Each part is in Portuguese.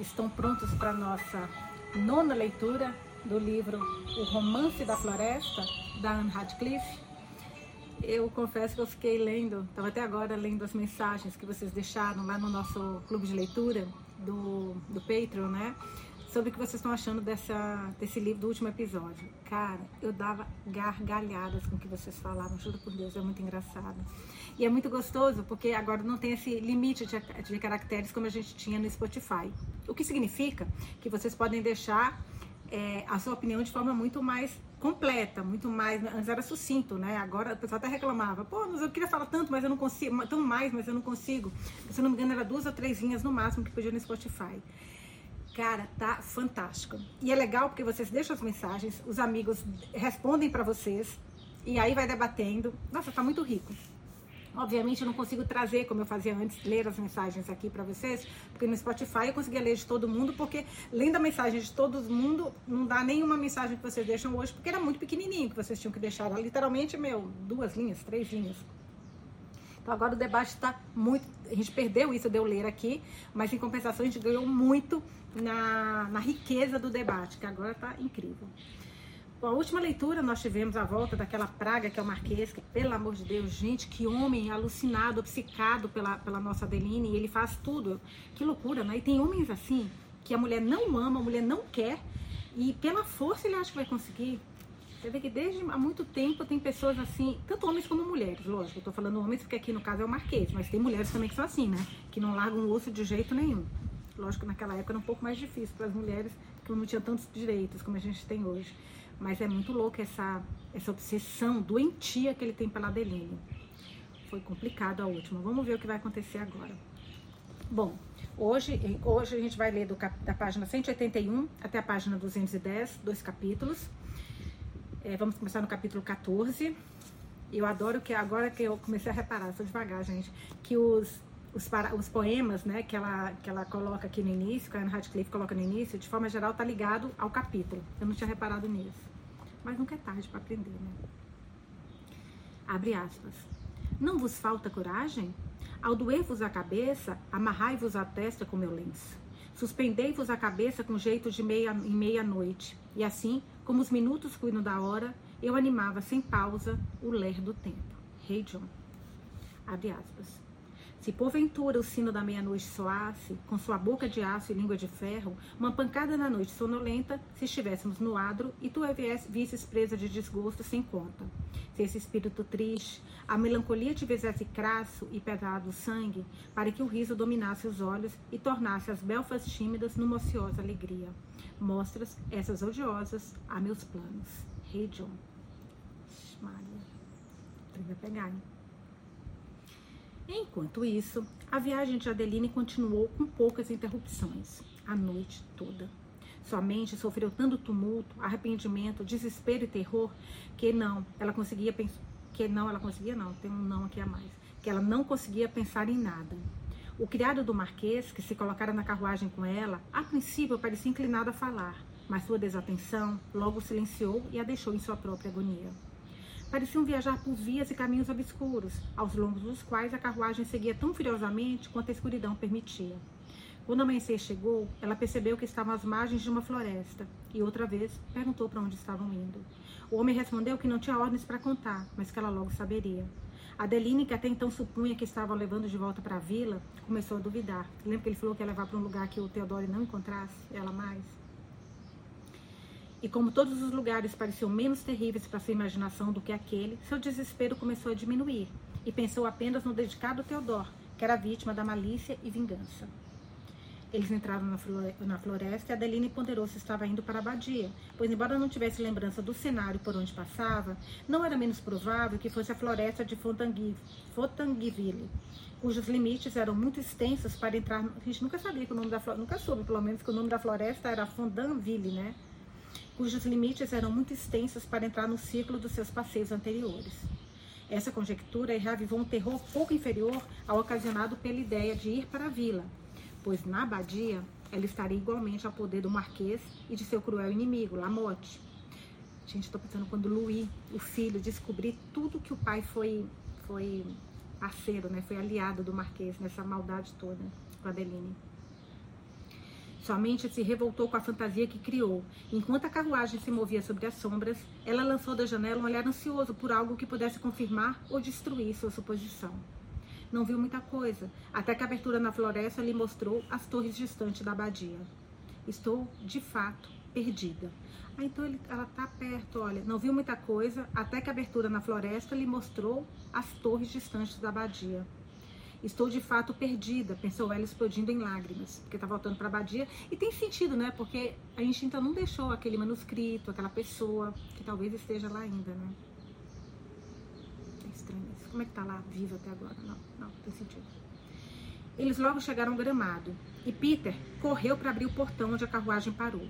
estão prontos para nossa nona leitura do livro O Romance da Floresta, da Anne Radcliffe. Eu confesso que eu fiquei lendo, estava até agora lendo as mensagens que vocês deixaram lá no nosso clube de leitura do, do Patreon, né? Sobre o que vocês estão achando dessa, desse livro do último episódio. Cara, eu dava gargalhadas com o que vocês falavam, juro por Deus, é muito engraçado. E é muito gostoso porque agora não tem esse limite de, de caracteres como a gente tinha no Spotify. O que significa que vocês podem deixar é, a sua opinião de forma muito mais completa, muito mais. Antes era sucinto, né? Agora o pessoal até reclamava, pô, mas eu queria falar tanto, mas eu não consigo, tão mais, mas eu não consigo. Se não me engano, era duas ou três linhas no máximo que podia no Spotify. Cara, tá fantástico. E é legal porque vocês deixam as mensagens, os amigos respondem para vocês, e aí vai debatendo. Nossa, tá muito rico. Obviamente eu não consigo trazer, como eu fazia antes, ler as mensagens aqui para vocês, porque no Spotify eu conseguia ler de todo mundo, porque lendo a mensagem de todo mundo, não dá nenhuma mensagem que vocês deixam hoje, porque era muito pequenininho que vocês tinham que deixar. Era literalmente, meu, duas linhas, três linhas. Então agora o debate está muito. A gente perdeu isso de eu ler aqui, mas em compensação a gente ganhou muito na, na riqueza do debate, que agora está incrível. Bom, a última leitura nós tivemos a volta daquela praga que é o Marquês, que pelo amor de Deus, gente, que homem alucinado, obcecado pela, pela nossa Adeline, e ele faz tudo. Que loucura, né? E tem homens assim, que a mulher não ama, a mulher não quer, e pela força ele acha que vai conseguir. Você vê que desde há muito tempo tem pessoas assim, tanto homens como mulheres, lógico. Eu tô falando homens porque aqui no caso é o Marquês, mas tem mulheres também que são assim, né? Que não largam o osso de jeito nenhum. Lógico que naquela época era um pouco mais difícil para as mulheres, porque não tinha tantos direitos como a gente tem hoje. Mas é muito louco essa, essa obsessão doentia que ele tem pela Adeline. Foi complicado a última. Vamos ver o que vai acontecer agora. Bom, hoje, hoje a gente vai ler do, da página 181 até a página 210, dois capítulos. É, vamos começar no capítulo 14. Eu adoro que agora que eu comecei a reparar, sou devagar, gente, que os, os, para, os poemas né, que, ela, que ela coloca aqui no início, que a Anne Radcliffe coloca no início, de forma geral, tá ligado ao capítulo. Eu não tinha reparado nisso mas nunca é tarde para aprender, né? Abre aspas. Não vos falta coragem? Ao doer-vos a cabeça, amarrai-vos a testa com meu lenço. Suspendei-vos a cabeça com jeito de meia em meia-noite. E assim, como os minutos cuidam da hora, eu animava sem pausa o ler do tempo. Rei John. Abre aspas. Se porventura o sino da meia-noite soasse, com sua boca de aço e língua de ferro, uma pancada na noite sonolenta, se estivéssemos no adro e tu visses presa de desgosto sem conta. Se esse espírito triste, a melancolia te fizesse crasso e pesado sangue, para que o riso dominasse os olhos e tornasse as belfas tímidas numa ociosa alegria. Mostras essas odiosas a meus planos. Rei John. Maria. Vai pegar, hein? Enquanto isso, a viagem de Adeline continuou com poucas interrupções, a noite toda. Sua mente sofreu tanto tumulto, arrependimento, desespero e terror que não, ela conseguia pensar, que não, ela conseguia não, tem um não aqui a mais, que ela não conseguia pensar em nada. O criado do marquês, que se colocara na carruagem com ela, a princípio parecia inclinado a falar, mas sua desatenção logo silenciou e a deixou em sua própria agonia. Pareciam viajar por vias e caminhos obscuros, aos longos dos quais a carruagem seguia tão furiosamente quanto a escuridão permitia. Quando o amanhecer chegou, ela percebeu que estavam às margens de uma floresta e outra vez perguntou para onde estavam indo. O homem respondeu que não tinha ordens para contar, mas que ela logo saberia. Adeline, que até então supunha que estavam levando de volta para a vila, começou a duvidar. Lembra que ele falou que ia levar para um lugar que o Teodoro não encontrasse ela mais? E como todos os lugares pareciam menos terríveis para sua imaginação do que aquele, seu desespero começou a diminuir e pensou apenas no dedicado Teodor, que era vítima da malícia e vingança. Eles entraram na floresta e Adeline ponderou se estava indo para a abadia, pois, embora não tivesse lembrança do cenário por onde passava, não era menos provável que fosse a floresta de Fontanguiville, cujos limites eram muito extensos para entrar. A gente nunca sabia que o nome da floresta, nunca soube, pelo menos, que o nome da floresta era Fondanville, né? Cujos limites eram muito extensos para entrar no ciclo dos seus passeios anteriores. Essa conjectura reavivou um terror pouco inferior ao ocasionado pela ideia de ir para a vila, pois na abadia ela estaria igualmente ao poder do marquês e de seu cruel inimigo, Lamotte. Gente, estou pensando quando Louis, o filho, descobrir tudo que o pai foi, foi parceiro, né, foi aliado do marquês nessa maldade toda com Adeline. Sua mente se revoltou com a fantasia que criou. Enquanto a carruagem se movia sobre as sombras, ela lançou da janela um olhar ansioso por algo que pudesse confirmar ou destruir sua suposição. Não viu muita coisa, até que a abertura na floresta lhe mostrou as torres distantes da abadia. Estou, de fato, perdida. Ah, então ele, ela está perto, olha. Não viu muita coisa, até que a abertura na floresta lhe mostrou as torres distantes da abadia. Estou de fato perdida, pensou ela explodindo em lágrimas, porque está voltando para a abadia. E tem sentido, né? Porque a gente então não deixou aquele manuscrito, aquela pessoa, que talvez esteja lá ainda, né? É estranho isso. Como é que tá lá viva até agora? Não, não, tem sentido. Eles logo chegaram ao gramado e Peter correu para abrir o portão onde a carruagem parou.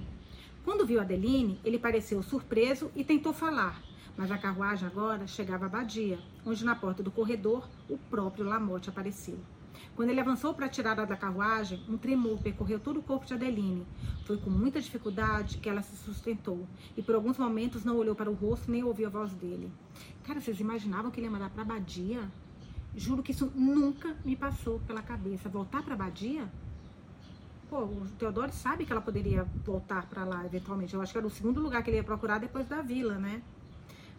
Quando viu Adeline, ele pareceu surpreso e tentou falar, mas a carruagem agora chegava à abadia, onde na porta do corredor o próprio Lamotte apareceu. Quando ele avançou para tirá-la da carruagem, um tremor percorreu todo o corpo de Adeline. Foi com muita dificuldade que ela se sustentou e por alguns momentos não olhou para o rosto nem ouviu a voz dele. Cara, vocês imaginavam que ele ia mandar para a abadia? Juro que isso nunca me passou pela cabeça. Voltar para a abadia? Pô, o Teodoro sabe que ela poderia voltar para lá eventualmente. Eu acho que era o segundo lugar que ele ia procurar depois da vila, né?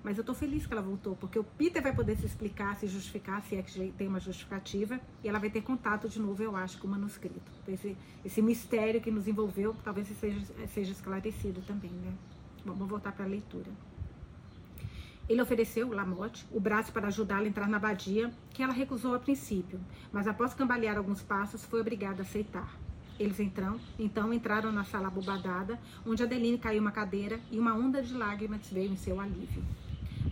Mas eu tô feliz que ela voltou, porque o Peter vai poder se explicar, se justificar, se é que tem uma justificativa, e ela vai ter contato de novo, eu acho, com o manuscrito. Esse, esse mistério que nos envolveu, talvez seja, seja esclarecido também, né? Vamos voltar para a leitura. Ele ofereceu, Lamotte, o braço para ajudá-la a entrar na abadia, que ela recusou a princípio, mas após cambalear alguns passos, foi obrigada a aceitar. Eles entram, então entraram na sala abobadada, onde Adeline caiu uma cadeira e uma onda de lágrimas veio em seu alívio.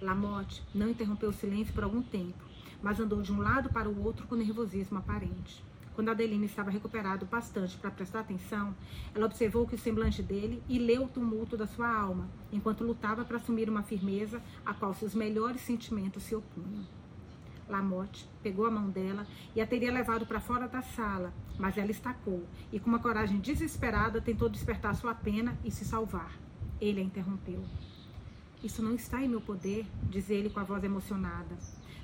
Lamotte não interrompeu o silêncio por algum tempo, mas andou de um lado para o outro com nervosismo aparente. Quando Adeline estava recuperado bastante para prestar atenção, ela observou que o semblante dele e leu o tumulto da sua alma, enquanto lutava para assumir uma firmeza a qual seus melhores sentimentos se opunham. Lamotte pegou a mão dela e a teria levado para fora da sala, mas ela estacou e, com uma coragem desesperada, tentou despertar sua pena e se salvar. Ele a interrompeu. Isso não está em meu poder, diz ele com a voz emocionada.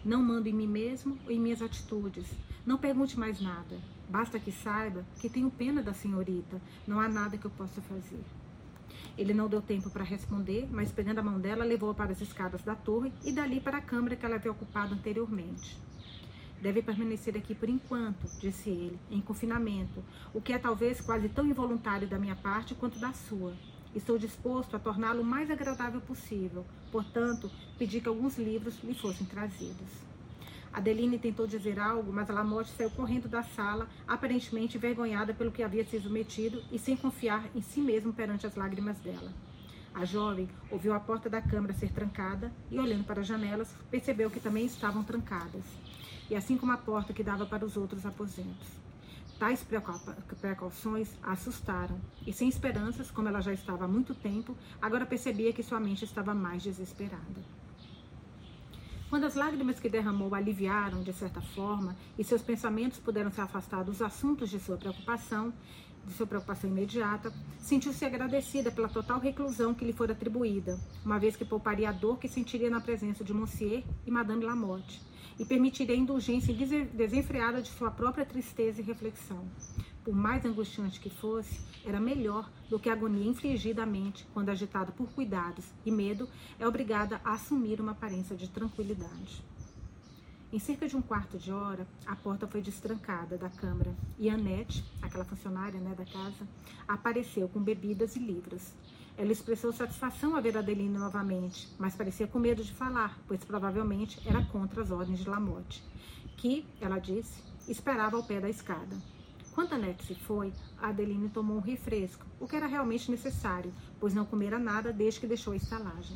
Não mando em mim mesmo ou em minhas atitudes. Não pergunte mais nada. Basta que saiba que tenho pena da senhorita. Não há nada que eu possa fazer. Ele não deu tempo para responder, mas pegando a mão dela, levou-a para as escadas da torre e dali para a câmara que ela havia ocupado anteriormente. Deve permanecer aqui por enquanto, disse ele, em confinamento, o que é talvez quase tão involuntário da minha parte quanto da sua. Estou disposto a torná-lo o mais agradável possível, portanto, pedi que alguns livros lhe fossem trazidos. Adeline tentou dizer algo, mas Lamotte saiu correndo da sala, aparentemente envergonhada pelo que havia sido metido e sem confiar em si mesmo perante as lágrimas dela. A jovem ouviu a porta da câmara ser trancada e, olhando para as janelas, percebeu que também estavam trancadas, e assim como a porta que dava para os outros aposentos. Tais precauções a assustaram, e sem esperanças, como ela já estava há muito tempo, agora percebia que sua mente estava mais desesperada. Quando as lágrimas que derramou aliviaram, de certa forma, e seus pensamentos puderam se afastar dos assuntos de sua preocupação, de sua preocupação imediata, sentiu-se agradecida pela total reclusão que lhe foi atribuída, uma vez que pouparia a dor que sentiria na presença de Monsieur e Madame Lamotte, e permitiria a indulgência desenfreada de sua própria tristeza e reflexão. Por mais angustiante que fosse, era melhor do que a agonia infligida à mente quando agitada por cuidados e medo é obrigada a assumir uma aparência de tranquilidade. Em cerca de um quarto de hora, a porta foi destrancada da câmara e Annette, aquela funcionária né, da casa, apareceu com bebidas e livros. Ela expressou satisfação a ver Adeline novamente, mas parecia com medo de falar, pois provavelmente era contra as ordens de Lamotte, que, ela disse, esperava ao pé da escada. Quando Annette se foi, Adeline tomou um refresco, o que era realmente necessário, pois não comera nada desde que deixou a estalagem.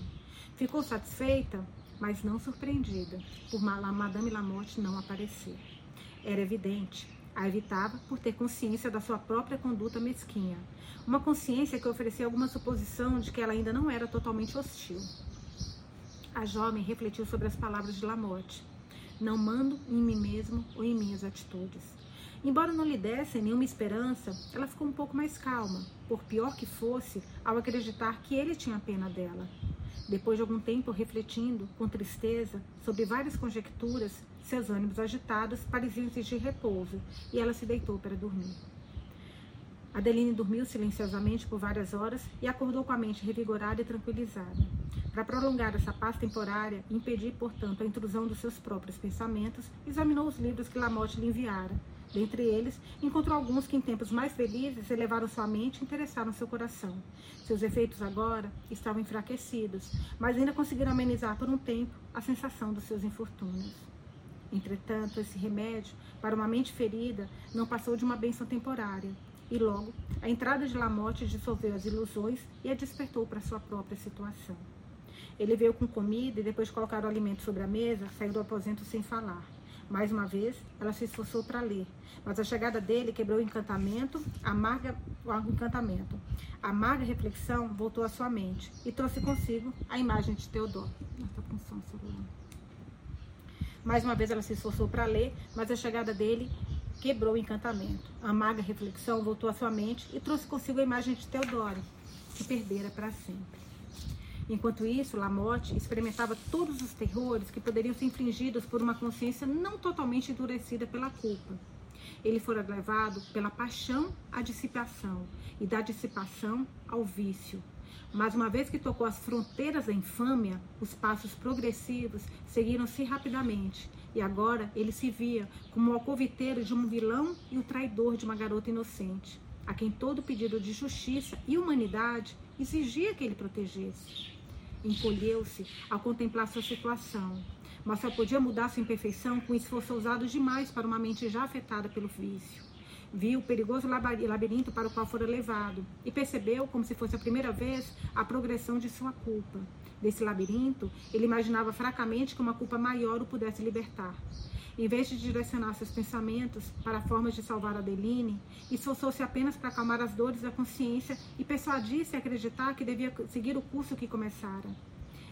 Ficou satisfeita, mas não surpreendida, por Madame Lamotte não aparecer. Era evidente, a evitava por ter consciência da sua própria conduta mesquinha, uma consciência que oferecia alguma suposição de que ela ainda não era totalmente hostil. A jovem refletiu sobre as palavras de Lamotte. Não mando em mim mesmo ou em minhas atitudes. Embora não lhe dessem nenhuma esperança, ela ficou um pouco mais calma, por pior que fosse, ao acreditar que ele tinha pena dela. Depois de algum tempo refletindo, com tristeza, sobre várias conjecturas, seus ânimos agitados pareciam exigir repouso, e ela se deitou para dormir. Adeline dormiu silenciosamente por várias horas e acordou com a mente revigorada e tranquilizada. Para prolongar essa paz temporária e impedir, portanto, a intrusão dos seus próprios pensamentos, examinou os livros que Lamotte lhe enviara. Dentre eles, encontrou alguns que, em tempos mais felizes, elevaram sua mente e interessaram seu coração. Seus efeitos agora estavam enfraquecidos, mas ainda conseguiram amenizar por um tempo a sensação dos seus infortúnios. Entretanto, esse remédio, para uma mente ferida, não passou de uma bênção temporária, e logo a entrada de Lamotte dissolveu as ilusões e a despertou para sua própria situação. Ele veio com comida e depois de colocar o alimento sobre a mesa, saiu do aposento sem falar. Mais uma vez, ela se esforçou para ler, mas a chegada dele quebrou o encantamento, amarga o encantamento. A amarga reflexão voltou à sua mente e trouxe consigo a imagem de Teodoro. Tá. Mais uma vez ela se esforçou para ler, mas a chegada dele quebrou o encantamento. A amarga reflexão voltou à sua mente e trouxe consigo a imagem de Teodoro, que perdera para sempre. Enquanto isso, Lamotte experimentava todos os terrores que poderiam ser infligidos por uma consciência não totalmente endurecida pela culpa. Ele fora levado pela paixão à dissipação e da dissipação ao vício. Mas uma vez que tocou as fronteiras da infâmia, os passos progressivos seguiram-se rapidamente e agora ele se via como o alcoviteiro de um vilão e o traidor de uma garota inocente, a quem todo pedido de justiça e humanidade exigia que ele protegesse. Encolheu-se ao contemplar sua situação, mas só podia mudar sua imperfeição com esforço ousado demais para uma mente já afetada pelo vício. Viu o perigoso labirinto para o qual fora levado e percebeu, como se fosse a primeira vez, a progressão de sua culpa. Desse labirinto, ele imaginava fracamente que uma culpa maior o pudesse libertar. Em vez de direcionar seus pensamentos para formas de salvar Adeline, esforçou-se apenas para acalmar as dores da consciência e persuadir-se a acreditar que devia seguir o curso que começara.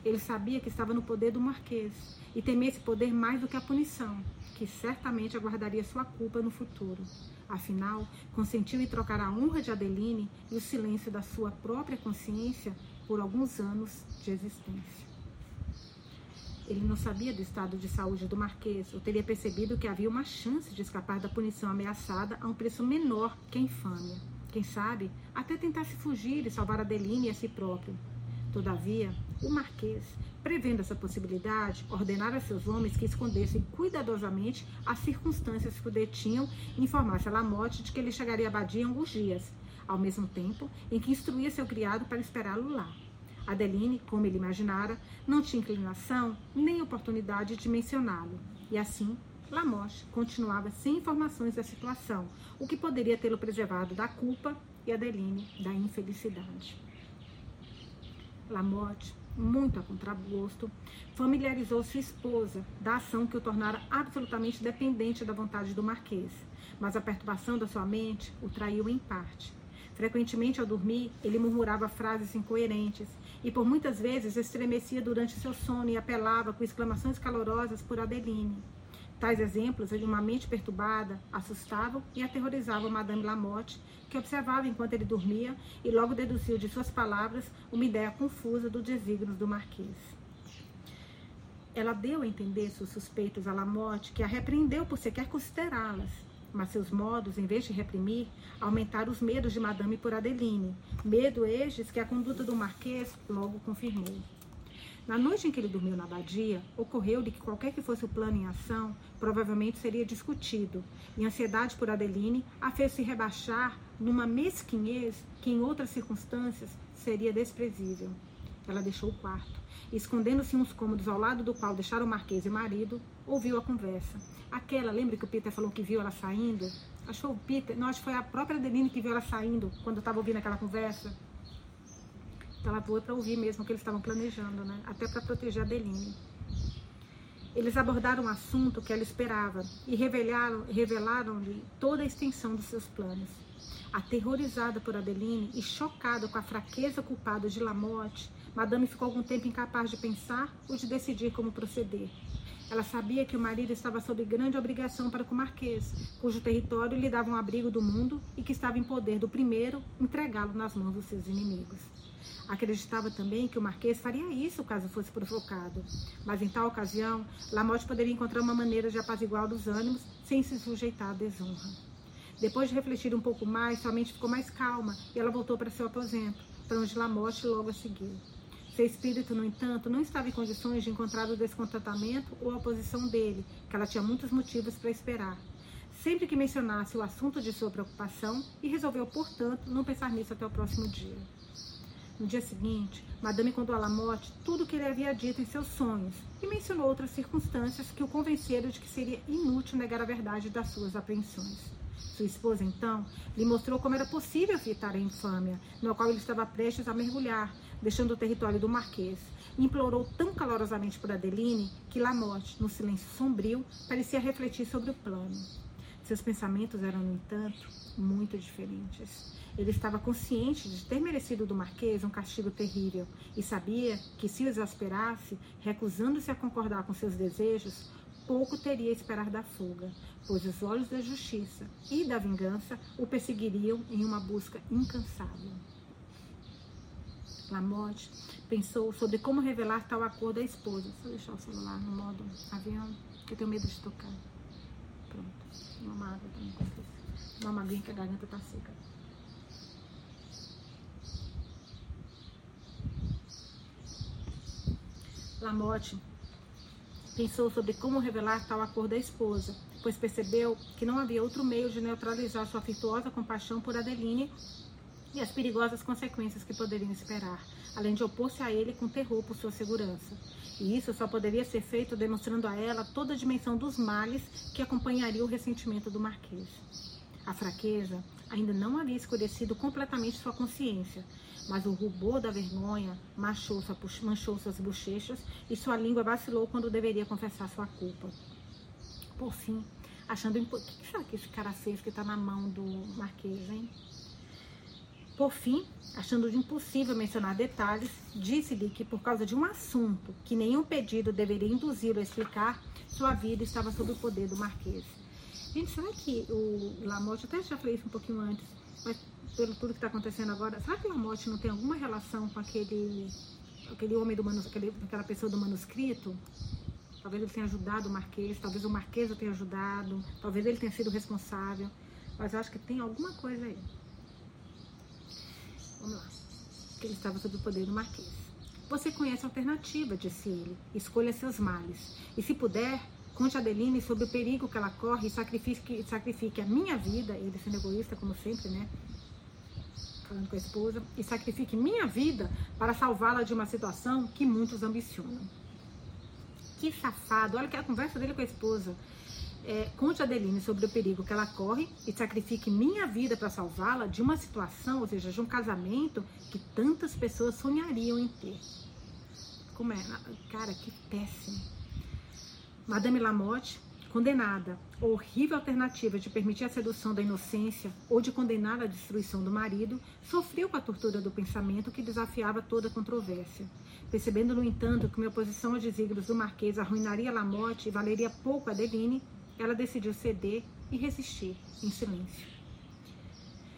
Ele sabia que estava no poder do Marquês e temia esse poder mais do que a punição, que certamente aguardaria sua culpa no futuro. Afinal, consentiu em trocar a honra de Adeline e o silêncio da sua própria consciência por alguns anos de existência. Ele não sabia do estado de saúde do Marquês, ou teria percebido que havia uma chance de escapar da punição ameaçada a um preço menor que a infâmia. Quem sabe, até tentasse fugir e salvar Adeline e a si próprio. Todavia, o Marquês, prevendo essa possibilidade, ordenara a seus homens que escondessem cuidadosamente as circunstâncias que o detinham e informasse a Lamotte de que ele chegaria a Badia em alguns dias, ao mesmo tempo em que instruía seu criado para esperá-lo lá. Adeline, como ele imaginara, não tinha inclinação nem oportunidade de mencioná-lo. E assim, Lamoche continuava sem informações da situação, o que poderia tê-lo preservado da culpa e Adeline da infelicidade. Lamotte, muito a contragosto, familiarizou sua esposa da ação que o tornara absolutamente dependente da vontade do Marquês, mas a perturbação da sua mente o traiu em parte. Frequentemente, ao dormir, ele murmurava frases incoerentes e por muitas vezes estremecia durante seu sono e apelava com exclamações calorosas por Adeline. Tais exemplos de uma mente perturbada assustavam e aterrorizavam Madame Lamotte, que observava enquanto ele dormia e logo deduziu de suas palavras uma ideia confusa do desígnio do Marquês. Ela deu a entender seus suspeitos a Lamotte, que a repreendeu por sequer considerá-las mas seus modos, em vez de reprimir, aumentaram os medos de Madame por Adeline, medo estes que a conduta do Marquês logo confirmou. Na noite em que ele dormiu na abadia, ocorreu-lhe que qualquer que fosse o plano em ação, provavelmente seria discutido, e a ansiedade por Adeline a fez-se rebaixar numa mesquinhez que em outras circunstâncias seria desprezível. Ela deixou o quarto, escondendo-se uns cômodos ao lado do qual deixaram o Marquês e o marido, ouviu a conversa Aquela, lembra que o Peter falou que viu ela saindo? Achou o Peter? Não, acho que foi a própria Adeline que viu ela saindo quando estava ouvindo aquela conversa. Então ela foi para ouvir mesmo o que eles estavam planejando, né? Até para proteger a Adeline. Eles abordaram um assunto que ela esperava e revelaram-lhe revelaram toda a extensão dos seus planos. Aterrorizada por Adeline e chocada com a fraqueza culpada de Lamotte, Madame ficou algum tempo incapaz de pensar ou de decidir como proceder. Ela sabia que o marido estava sob grande obrigação para com o Marquês, cujo território lhe dava um abrigo do mundo e que estava em poder do primeiro entregá-lo nas mãos dos seus inimigos. Acreditava também que o Marquês faria isso caso fosse provocado. Mas em tal ocasião, Lamotte poderia encontrar uma maneira de apaziguar os ânimos sem se sujeitar à desonra. Depois de refletir um pouco mais, sua mente ficou mais calma e ela voltou para seu aposento, para onde Lamotte logo a seguiu. Seu espírito, no entanto, não estava em condições de encontrar o descontentamento ou a oposição dele, que ela tinha muitos motivos para esperar. Sempre que mencionasse o assunto de sua preocupação, e resolveu, portanto, não pensar nisso até o próximo dia. No dia seguinte, Madame contou a Lamotte tudo o que ele havia dito em seus sonhos e mencionou outras circunstâncias que o convenceram de que seria inútil negar a verdade das suas apreensões. Sua esposa, então, lhe mostrou como era possível evitar a infâmia, no qual ele estava prestes a mergulhar, deixando o território do Marquês, implorou tão calorosamente por Adeline que Lamotte, no silêncio sombrio, parecia refletir sobre o plano. Seus pensamentos eram, no entanto, muito diferentes. Ele estava consciente de ter merecido do Marquês um castigo terrível e sabia que, se o exasperasse, recusando-se a concordar com seus desejos, pouco teria a esperar da fuga, pois os olhos da justiça e da vingança o perseguiriam em uma busca incansável. Lamotte pensou sobre como revelar tal acordo à esposa. Vou deixar o celular no modo avião, que eu tenho medo de tocar. Pronto. Uma água também Uma maguinha que a garganta tá seca. Lamotte Pensou sobre como revelar tal acordo à esposa, pois percebeu que não havia outro meio de neutralizar sua afetuosa compaixão por Adeline e as perigosas consequências que poderiam esperar, além de opor-se a ele com terror por sua segurança. E isso só poderia ser feito demonstrando a ela toda a dimensão dos males que acompanharia o ressentimento do Marquês. A fraqueza ainda não havia escurecido completamente sua consciência, mas o rubor da vergonha manchou, manchou suas bochechas e sua língua vacilou quando deveria confessar sua culpa. Por fim, achando. O que será que esse cara fez que está na mão do Marquês, hein? Por fim, achando impossível mencionar detalhes, disse-lhe que por causa de um assunto que nenhum pedido deveria induzi-lo a explicar, sua vida estava sob o poder do Marquês. Gente, será que o Lamotte, até já falei isso um pouquinho antes, mas pelo tudo que está acontecendo agora, será que Lamotte não tem alguma relação com aquele, aquele homem do manuscrito, aquela pessoa do manuscrito? Talvez ele tenha ajudado o Marquês, talvez o Marquês tenha ajudado, talvez ele tenha sido responsável, mas eu acho que tem alguma coisa aí. Vamos lá. Que ele estava sob o poder do Marquês. Você conhece a alternativa, disse ele. Escolha seus males. E se puder, conte a Adeline sobre o perigo que ela corre e sacrifique, sacrifique a minha vida, ele sendo egoísta, como sempre, né? falando com a esposa, e sacrifique minha vida para salvá-la de uma situação que muitos ambicionam. Que safado! Olha que a conversa dele com a esposa. É, conte a Adeline sobre o perigo que ela corre e sacrifique minha vida para salvá-la de uma situação, ou seja, de um casamento que tantas pessoas sonhariam em ter. Como é? Cara, que péssimo. Madame Lamotte condenada a horrível alternativa de permitir a sedução da inocência ou de condenar a destruição do marido, sofreu com a tortura do pensamento que desafiava toda controvérsia. Percebendo, no entanto, que uma oposição aos desígnios do Marquês arruinaria Lamotte e valeria pouco a Adeline, ela decidiu ceder e resistir em silêncio.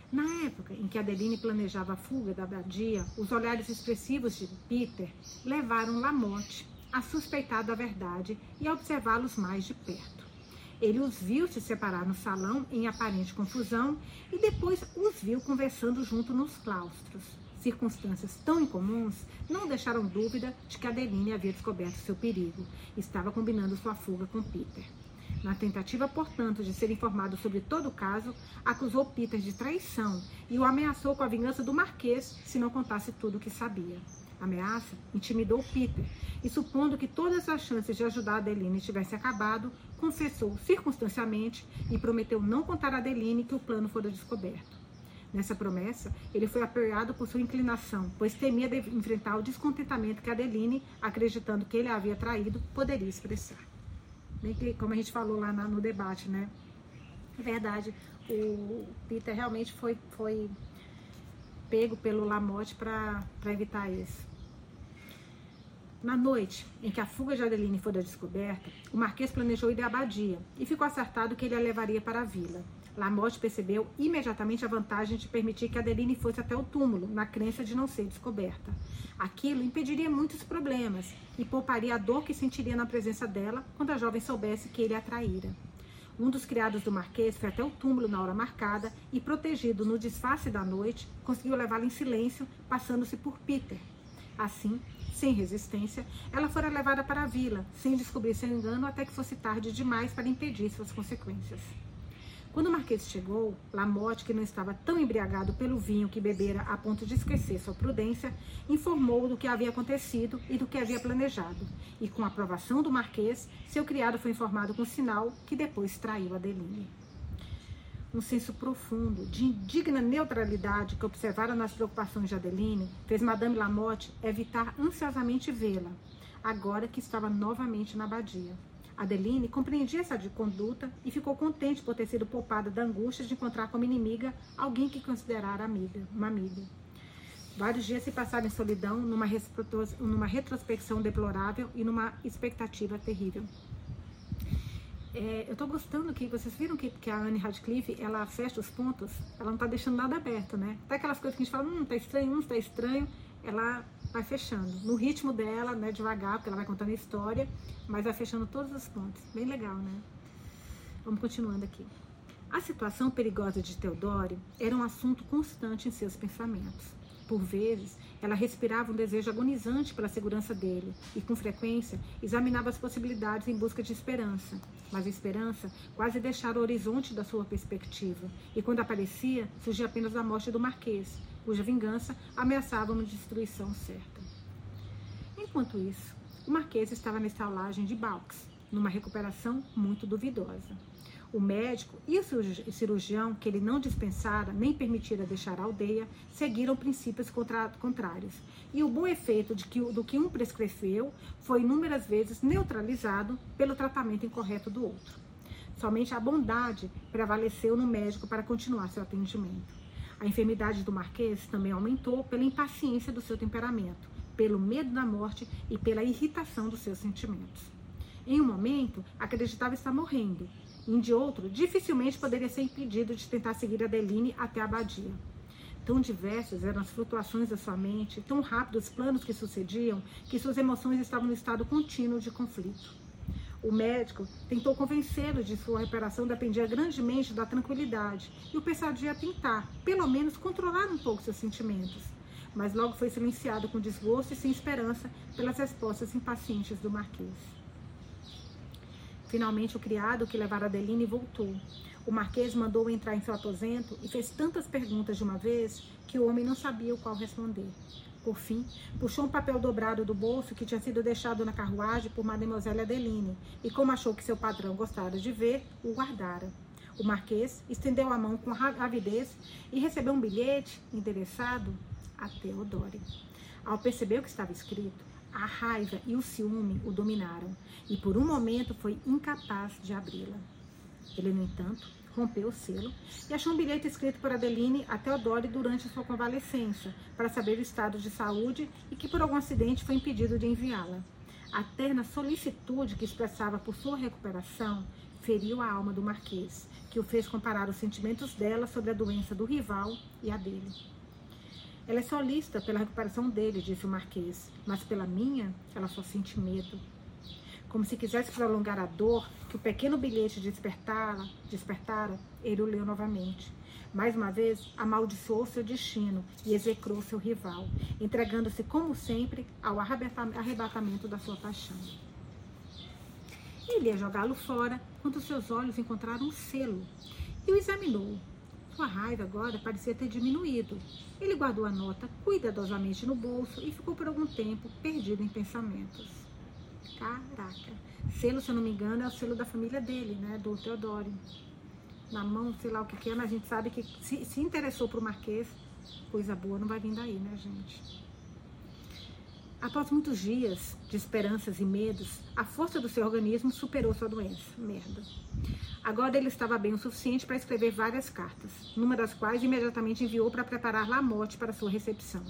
Na época em que Adeline planejava a fuga da abadia, os olhares expressivos de Peter levaram Lamotte a suspeitar da verdade e a observá-los mais de perto. Ele os viu se separar no salão em aparente confusão e depois os viu conversando junto nos claustros. Circunstâncias tão incomuns não deixaram dúvida de que Adeline havia descoberto seu perigo e estava combinando sua fuga com Peter. Na tentativa, portanto, de ser informado sobre todo o caso, acusou Peter de traição e o ameaçou com a vingança do Marquês se não contasse tudo o que sabia ameaça intimidou Peter e, supondo que todas as chances de ajudar Adeline tivessem acabado, confessou circunstancialmente e prometeu não contar a Adeline que o plano fora descoberto. Nessa promessa, ele foi apoiado por sua inclinação, pois temia enfrentar o descontentamento que Adeline, acreditando que ele a havia traído, poderia expressar. Como a gente falou lá no debate, né? É verdade, o Peter realmente foi, foi pego pelo Lamotte para evitar isso. Na noite em que a fuga de Adeline foi descoberta, o Marquês planejou ir à abadia e ficou acertado que ele a levaria para a vila. Lamotte percebeu imediatamente a vantagem de permitir que Adeline fosse até o túmulo, na crença de não ser descoberta. Aquilo impediria muitos problemas e pouparia a dor que sentiria na presença dela quando a jovem soubesse que ele a traíra. Um dos criados do Marquês foi até o túmulo na hora marcada e, protegido no disfarce da noite, conseguiu levá-la em silêncio, passando-se por Peter. Assim, sem resistência, ela fora levada para a vila, sem descobrir seu engano até que fosse tarde demais para impedir suas consequências. Quando o Marquês chegou, Lamotte, que não estava tão embriagado pelo vinho que bebera a ponto de esquecer sua prudência, informou do que havia acontecido e do que havia planejado. E com a aprovação do Marquês, seu criado foi informado com sinal que depois traiu Adeline. Um senso profundo de indigna neutralidade que observara nas preocupações de Adeline fez Madame Lamotte evitar ansiosamente vê-la, agora que estava novamente na abadia. Adeline compreendia essa conduta e ficou contente por ter sido poupada da angústia de encontrar como inimiga alguém que considerara amiga, uma amiga. Vários dias se passaram em solidão, numa retrospecção deplorável e numa expectativa terrível. É, eu estou gostando que vocês viram que, que a Anne Radcliffe ela fecha os pontos, ela não está deixando nada aberto, né? Até aquelas coisas que a gente fala, hum, tá estranho, hum, tá estranho, ela vai fechando. No ritmo dela, né, devagar, porque ela vai contando a história, mas vai fechando todos os pontos. Bem legal, né? Vamos continuando aqui. A situação perigosa de Teodoro era um assunto constante em seus pensamentos. Por vezes, ela respirava um desejo agonizante pela segurança dele e, com frequência, examinava as possibilidades em busca de esperança. Mas a esperança quase deixara o horizonte da sua perspectiva, e quando aparecia, surgia apenas a morte do Marquês, cuja vingança ameaçava uma destruição certa. Enquanto isso, o Marquês estava na estalagem de Balks, numa recuperação muito duvidosa. O médico e o cirurgião, que ele não dispensara nem permitira deixar a aldeia, seguiram princípios contrários. E o bom efeito de que, do que um prescreveu foi inúmeras vezes neutralizado pelo tratamento incorreto do outro. Somente a bondade prevaleceu no médico para continuar seu atendimento. A enfermidade do Marquês também aumentou pela impaciência do seu temperamento, pelo medo da morte e pela irritação dos seus sentimentos. Em um momento, acreditava estar morrendo, e de outro, dificilmente poderia ser impedido de tentar seguir Adeline até a abadia. Tão diversas eram as flutuações da sua mente, tão rápidos os planos que sucediam, que suas emoções estavam no estado contínuo de conflito. O médico tentou convencê-lo de sua reparação dependia grandemente da tranquilidade e o persuadia a tentar, pelo menos, controlar um pouco seus sentimentos. Mas logo foi silenciado com desgosto e sem esperança pelas respostas impacientes do marquês. Finalmente, o criado que levara Adeline voltou. O marquês mandou-o entrar em seu aposento e fez tantas perguntas de uma vez que o homem não sabia o qual responder. Por fim, puxou um papel dobrado do bolso que tinha sido deixado na carruagem por Mademoiselle Adeline e, como achou que seu patrão gostara de ver, o guardara. O marquês estendeu a mão com avidez e recebeu um bilhete endereçado a Teodore. Ao perceber o que estava escrito, a raiva e o ciúme o dominaram e por um momento foi incapaz de abri-la. Ele, no entanto, rompeu o selo e achou um bilhete escrito por Adeline a Teodore durante sua convalescença, para saber o estado de saúde e que por algum acidente foi impedido de enviá-la. A terna solicitude que expressava por sua recuperação feriu a alma do marquês, que o fez comparar os sentimentos dela sobre a doença do rival e a dele. Ela é solista pela recuperação dele, disse o marquês, mas pela minha, ela só sente medo como se quisesse prolongar a dor que o pequeno bilhete despertara, despertara, ele o leu novamente. Mais uma vez, amaldiçoou seu destino e execrou seu rival, entregando-se, como sempre, ao arrebatamento da sua paixão. Ele ia jogá-lo fora quando seus olhos encontraram um selo e o examinou. Sua raiva agora parecia ter diminuído. Ele guardou a nota cuidadosamente no bolso e ficou por algum tempo perdido em pensamentos. Caraca. Selo, se eu não me engano, é o selo da família dele, né? Do Teodoro. Na mão, sei lá o que, é, mas a gente sabe que se, se interessou pro Marquês, coisa boa não vai vir daí, né, gente? Após muitos dias de esperanças e medos, a força do seu organismo superou sua doença. Merda. Agora ele estava bem o suficiente para escrever várias cartas, numa das quais imediatamente enviou para preparar Lamotte para sua recepção.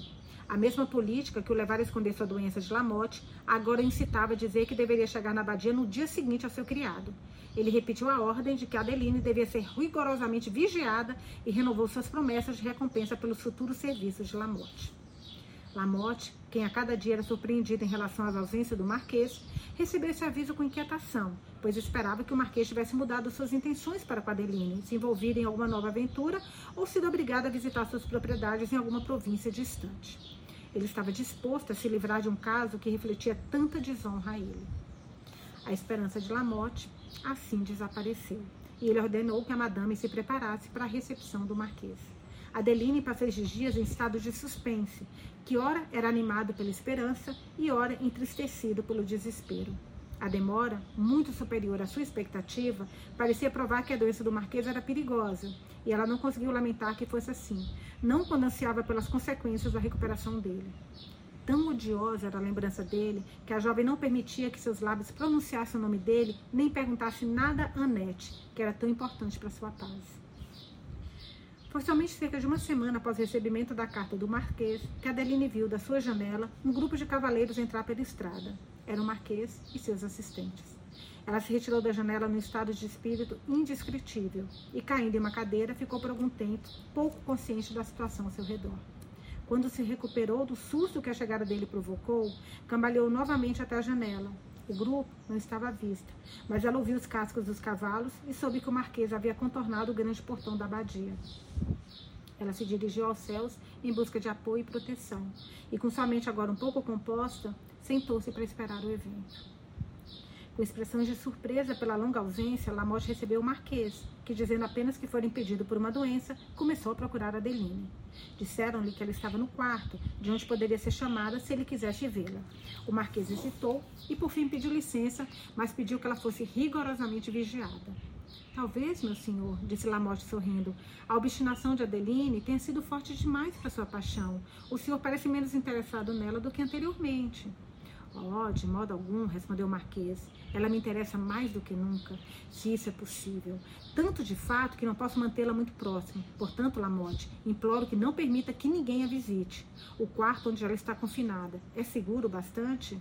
A mesma política que o levara a esconder sua doença de Lamotte agora incitava a dizer que deveria chegar na abadia no dia seguinte ao seu criado. Ele repetiu a ordem de que Adeline devia ser rigorosamente vigiada e renovou suas promessas de recompensa pelos futuros serviços de Lamotte. Lamotte, quem a cada dia era surpreendido em relação às ausências do Marquês, recebeu esse aviso com inquietação, pois esperava que o Marquês tivesse mudado suas intenções para com Adeline, se envolvido em alguma nova aventura ou sido obrigado a visitar suas propriedades em alguma província distante. Ele estava disposto a se livrar de um caso que refletia tanta desonra a ele. A esperança de Lamotte assim desapareceu, e ele ordenou que a madame se preparasse para a recepção do Marquês. Adeline passou esses dias em estado de suspense, que ora era animado pela esperança e ora entristecido pelo desespero. A demora, muito superior à sua expectativa, parecia provar que a doença do Marquês era perigosa, e ela não conseguiu lamentar que fosse assim, não quando ansiava pelas consequências da recuperação dele. Tão odiosa era a lembrança dele que a jovem não permitia que seus lábios pronunciassem o nome dele, nem perguntasse nada a Annette, que era tão importante para sua paz. Foi somente cerca de uma semana após o recebimento da carta do Marquês que Adeline viu da sua janela um grupo de cavaleiros entrar pela estrada. Era o Marquês e seus assistentes. Ela se retirou da janela num estado de espírito indescritível e, caindo em uma cadeira, ficou por algum tempo pouco consciente da situação ao seu redor. Quando se recuperou do susto que a chegada dele provocou, cambaleou novamente até a janela. O grupo não estava à vista, mas ela ouviu os cascos dos cavalos e soube que o marquês havia contornado o grande portão da abadia. Ela se dirigiu aos céus em busca de apoio e proteção, e com sua mente agora um pouco composta, sentou-se para esperar o evento. Com expressões de surpresa pela longa ausência, Lamotte recebeu o Marquês, que, dizendo apenas que fora impedido por uma doença, começou a procurar Adeline. Disseram-lhe que ela estava no quarto, de onde poderia ser chamada se ele quisesse vê-la. O Marquês hesitou e, por fim, pediu licença, mas pediu que ela fosse rigorosamente vigiada. Talvez, meu senhor, disse Lamotte sorrindo, a obstinação de Adeline tenha sido forte demais para sua paixão. O senhor parece menos interessado nela do que anteriormente. Oh, de modo algum, respondeu o Marquês. Ela me interessa mais do que nunca, se isso é possível. Tanto de fato que não posso mantê-la muito próxima. Portanto, Lamotte, imploro que não permita que ninguém a visite. O quarto onde ela está confinada é seguro bastante?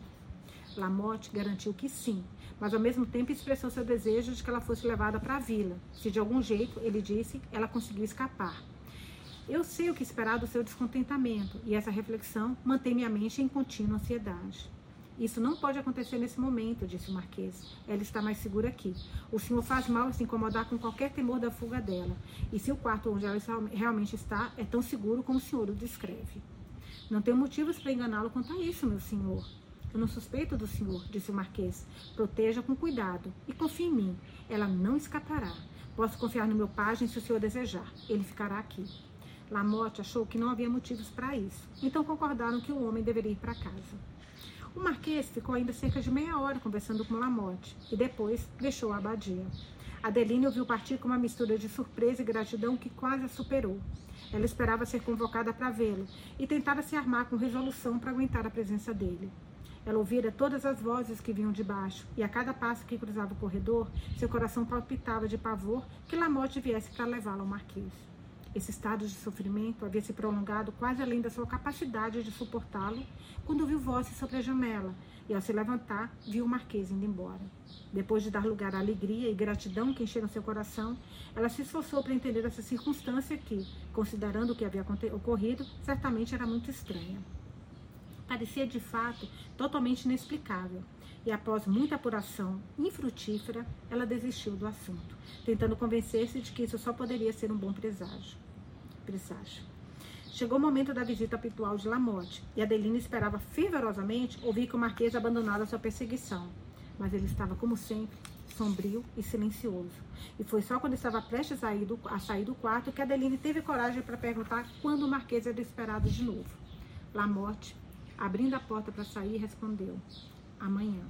Lamotte garantiu que sim, mas ao mesmo tempo expressou seu desejo de que ela fosse levada para a vila. Se de algum jeito, ele disse, ela conseguiu escapar. Eu sei o que esperar do seu descontentamento, e essa reflexão mantém minha mente em contínua ansiedade. Isso não pode acontecer nesse momento, disse o Marquês. Ela está mais segura aqui. O senhor faz mal se incomodar com qualquer temor da fuga dela. E se o quarto onde ela realmente está é tão seguro como o senhor o descreve. Não tenho motivos para enganá-lo quanto a isso, meu senhor. Eu não suspeito do senhor, disse o Marquês. Proteja com cuidado e confie em mim. Ela não escapará. Posso confiar no meu pajem se o senhor desejar. Ele ficará aqui. Lamotte achou que não havia motivos para isso, então concordaram que o homem deveria ir para casa. O Marquês ficou ainda cerca de meia hora conversando com Lamotte e depois deixou a abadia. Adeline ouviu partir com uma mistura de surpresa e gratidão que quase a superou. Ela esperava ser convocada para vê-lo e tentava se armar com resolução para aguentar a presença dele. Ela ouvira todas as vozes que vinham de baixo, e a cada passo que cruzava o corredor, seu coração palpitava de pavor que Lamotte viesse para levá-la ao Marquês. Esse estado de sofrimento havia se prolongado quase além da sua capacidade de suportá-lo quando viu vozes sobre a janela e, ao se levantar, viu o Marquês indo embora. Depois de dar lugar à alegria e gratidão que encheram seu coração, ela se esforçou para entender essa circunstância que, considerando o que havia ocorrido, certamente era muito estranha. Parecia de fato totalmente inexplicável, e após muita apuração infrutífera, ela desistiu do assunto, tentando convencer-se de que isso só poderia ser um bom presságio. presságio. Chegou o momento da visita habitual de Lamotte, e Adelina esperava fervorosamente ouvir que o Marquês abandonara sua perseguição. Mas ele estava, como sempre, sombrio e silencioso. E foi só quando estava prestes a, do, a sair do quarto que Adeline teve coragem para perguntar quando o Marquês era esperado de novo. Lamotte, abrindo a porta para sair, respondeu: amanhã.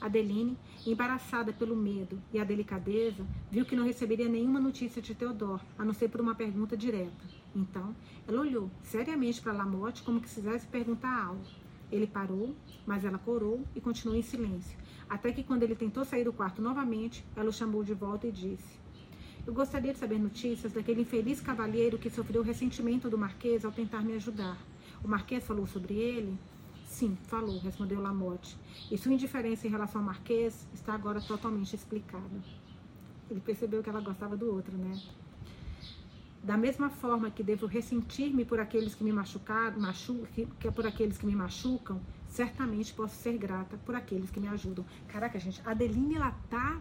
Adeline, embaraçada pelo medo e a delicadeza, viu que não receberia nenhuma notícia de Teodoro, a não ser por uma pergunta direta. Então, ela olhou seriamente para Lamotte como que quisesse perguntar algo. Ele parou, mas ela corou e continuou em silêncio, até que quando ele tentou sair do quarto novamente, ela o chamou de volta e disse: Eu gostaria de saber notícias daquele infeliz cavalheiro que sofreu o ressentimento do Marquês ao tentar me ajudar. O Marquês falou sobre ele? Sim, falou, respondeu Lamotte. E sua indiferença em relação ao Marquês está agora totalmente explicada. Ele percebeu que ela gostava do outro, né? Da mesma forma que devo ressentir-me por aqueles que me machucaram, machu, que, que é por aqueles que me machucam, certamente posso ser grata por aqueles que me ajudam. Caraca, gente, a Adeline, ela tá.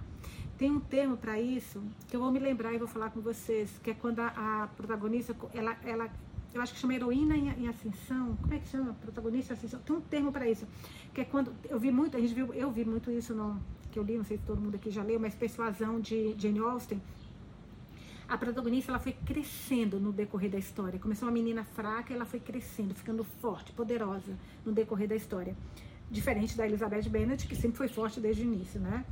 Tem um termo para isso que eu vou me lembrar e vou falar com vocês, que é quando a, a protagonista, ela, ela, eu acho que chama heroína em, em, ascensão. Como é que chama? Protagonista em ascensão. Tem um termo para isso, que é quando eu vi muito, a gente viu, eu vi muito isso no que eu li, não sei se todo mundo aqui já leu, mas Persuasão de Jane Austen a protagonista ela foi crescendo no decorrer da história. Começou uma menina fraca, ela foi crescendo, ficando forte, poderosa no decorrer da história. Diferente da Elizabeth Bennet, que sempre foi forte desde o início, né?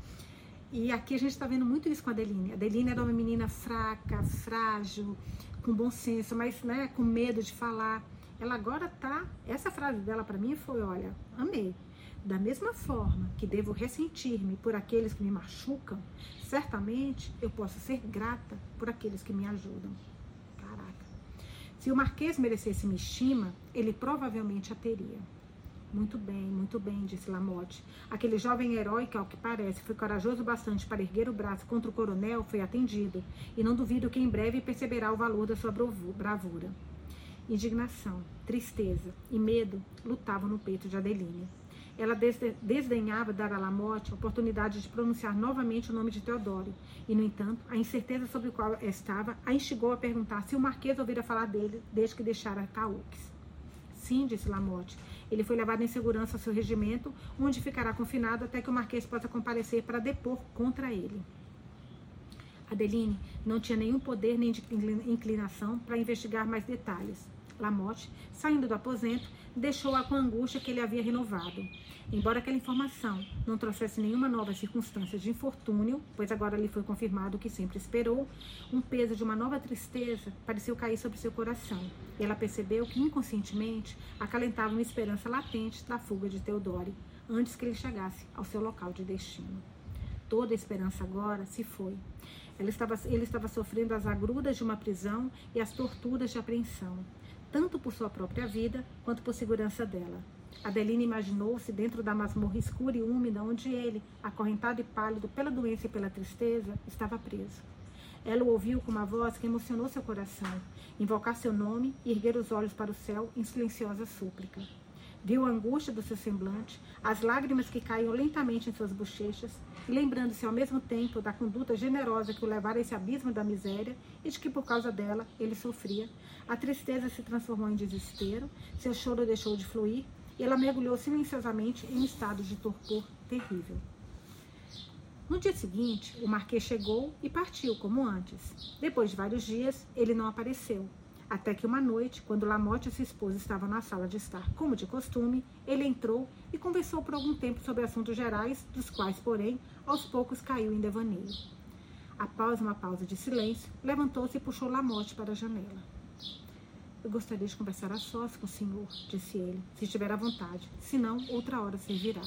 E aqui a gente está vendo muito isso com a Adeline. A Adeline era uma menina fraca, frágil, com bom senso, mas né, com medo de falar. Ela agora tá. Essa frase dela para mim foi: olha, amei. Da mesma forma que devo ressentir-me por aqueles que me machucam, certamente eu posso ser grata por aqueles que me ajudam. Caraca. Se o Marquês merecesse minha estima, ele provavelmente a teria. Muito bem, muito bem, disse Lamotte. Aquele jovem herói que, ao que parece, foi corajoso bastante para erguer o braço contra o coronel, foi atendido, e não duvido que em breve perceberá o valor da sua bravura. Indignação, tristeza e medo lutavam no peito de Adeline. Ela desdenhava dar a Lamotte a oportunidade de pronunciar novamente o nome de Teodoro, e, no entanto, a incerteza sobre o qual estava a instigou a perguntar se o Marquês ouvira falar dele desde que deixara Cauques. Sim, disse Lamotte. Ele foi levado em segurança ao seu regimento, onde ficará confinado até que o Marquês possa comparecer para depor contra ele. Adeline não tinha nenhum poder nem inclinação para investigar mais detalhes. Lamotte, saindo do aposento, deixou-a com a angústia que ele havia renovado. Embora aquela informação não trouxesse nenhuma nova circunstância de infortúnio, pois agora lhe foi confirmado o que sempre esperou, um peso de uma nova tristeza pareceu cair sobre seu coração. E ela percebeu que inconscientemente acalentava uma esperança latente da fuga de Teodore, antes que ele chegasse ao seu local de destino. Toda a esperança agora se foi. Estava, ele estava sofrendo as agruras de uma prisão e as torturas de apreensão tanto por sua própria vida quanto por segurança dela. Adeline imaginou-se dentro da masmorra escura e úmida onde ele, acorrentado e pálido pela doença e pela tristeza, estava preso. Ela o ouviu com uma voz que emocionou seu coração, invocar seu nome e erguer os olhos para o céu em silenciosa súplica. Viu a angústia do seu semblante, as lágrimas que caíam lentamente em suas bochechas, e lembrando-se ao mesmo tempo da conduta generosa que o levara a esse abismo da miséria e de que por causa dela ele sofria, a tristeza se transformou em desespero, seu choro deixou de fluir e ela mergulhou silenciosamente em um estado de torpor terrível. No dia seguinte, o marquês chegou e partiu como antes. Depois de vários dias, ele não apareceu. Até que uma noite, quando Lamotte e sua esposa estavam na sala de estar, como de costume, ele entrou e conversou por algum tempo sobre assuntos gerais, dos quais, porém, aos poucos caiu em devaneio. Após uma pausa de silêncio, levantou-se e puxou Lamotte para a janela. Eu gostaria de conversar a sós com o senhor, disse ele, se estiver à vontade, senão outra hora servirá.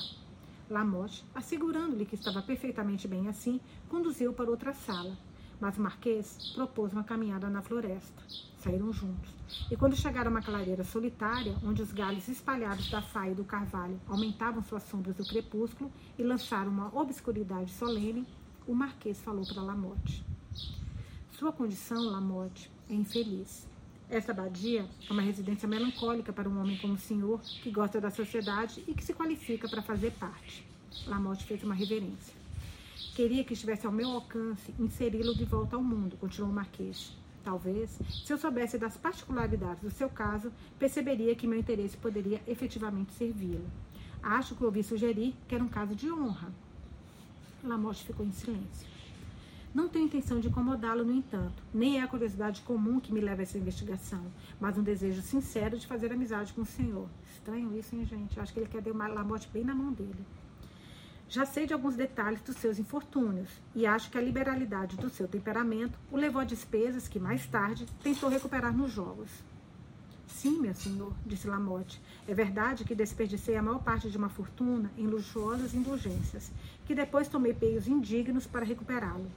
Lamotte, assegurando-lhe que estava perfeitamente bem assim, conduziu para outra sala, mas o Marquês propôs uma caminhada na floresta. Saíram juntos. E quando chegaram a uma clareira solitária, onde os galhos espalhados da faia e do carvalho aumentavam suas sombras do crepúsculo e lançaram uma obscuridade solene, o Marquês falou para Lamotte. Sua condição, Lamotte, é infeliz. Esta abadia é uma residência melancólica para um homem como o senhor, que gosta da sociedade e que se qualifica para fazer parte. Lamotte fez uma reverência. Queria que estivesse ao meu alcance inseri-lo de volta ao mundo, continuou o Marquês. Talvez, se eu soubesse das particularidades do seu caso, perceberia que meu interesse poderia efetivamente servi-lo. Acho que ouvi sugerir que era um caso de honra. Lamotte ficou em silêncio. Não tenho intenção de incomodá-lo, no entanto. Nem é a curiosidade comum que me leva a essa investigação, mas um desejo sincero de fazer amizade com o senhor. Estranho isso, hein, gente? Eu acho que ele quer ter uma Lamotte bem na mão dele. Já sei de alguns detalhes dos seus infortúnios e acho que a liberalidade do seu temperamento o levou a despesas que mais tarde tentou recuperar nos jogos. Sim, meu senhor, disse Lamotte. É verdade que desperdicei a maior parte de uma fortuna em luxuosas indulgências, que depois tomei peios indignos para recuperá-lo.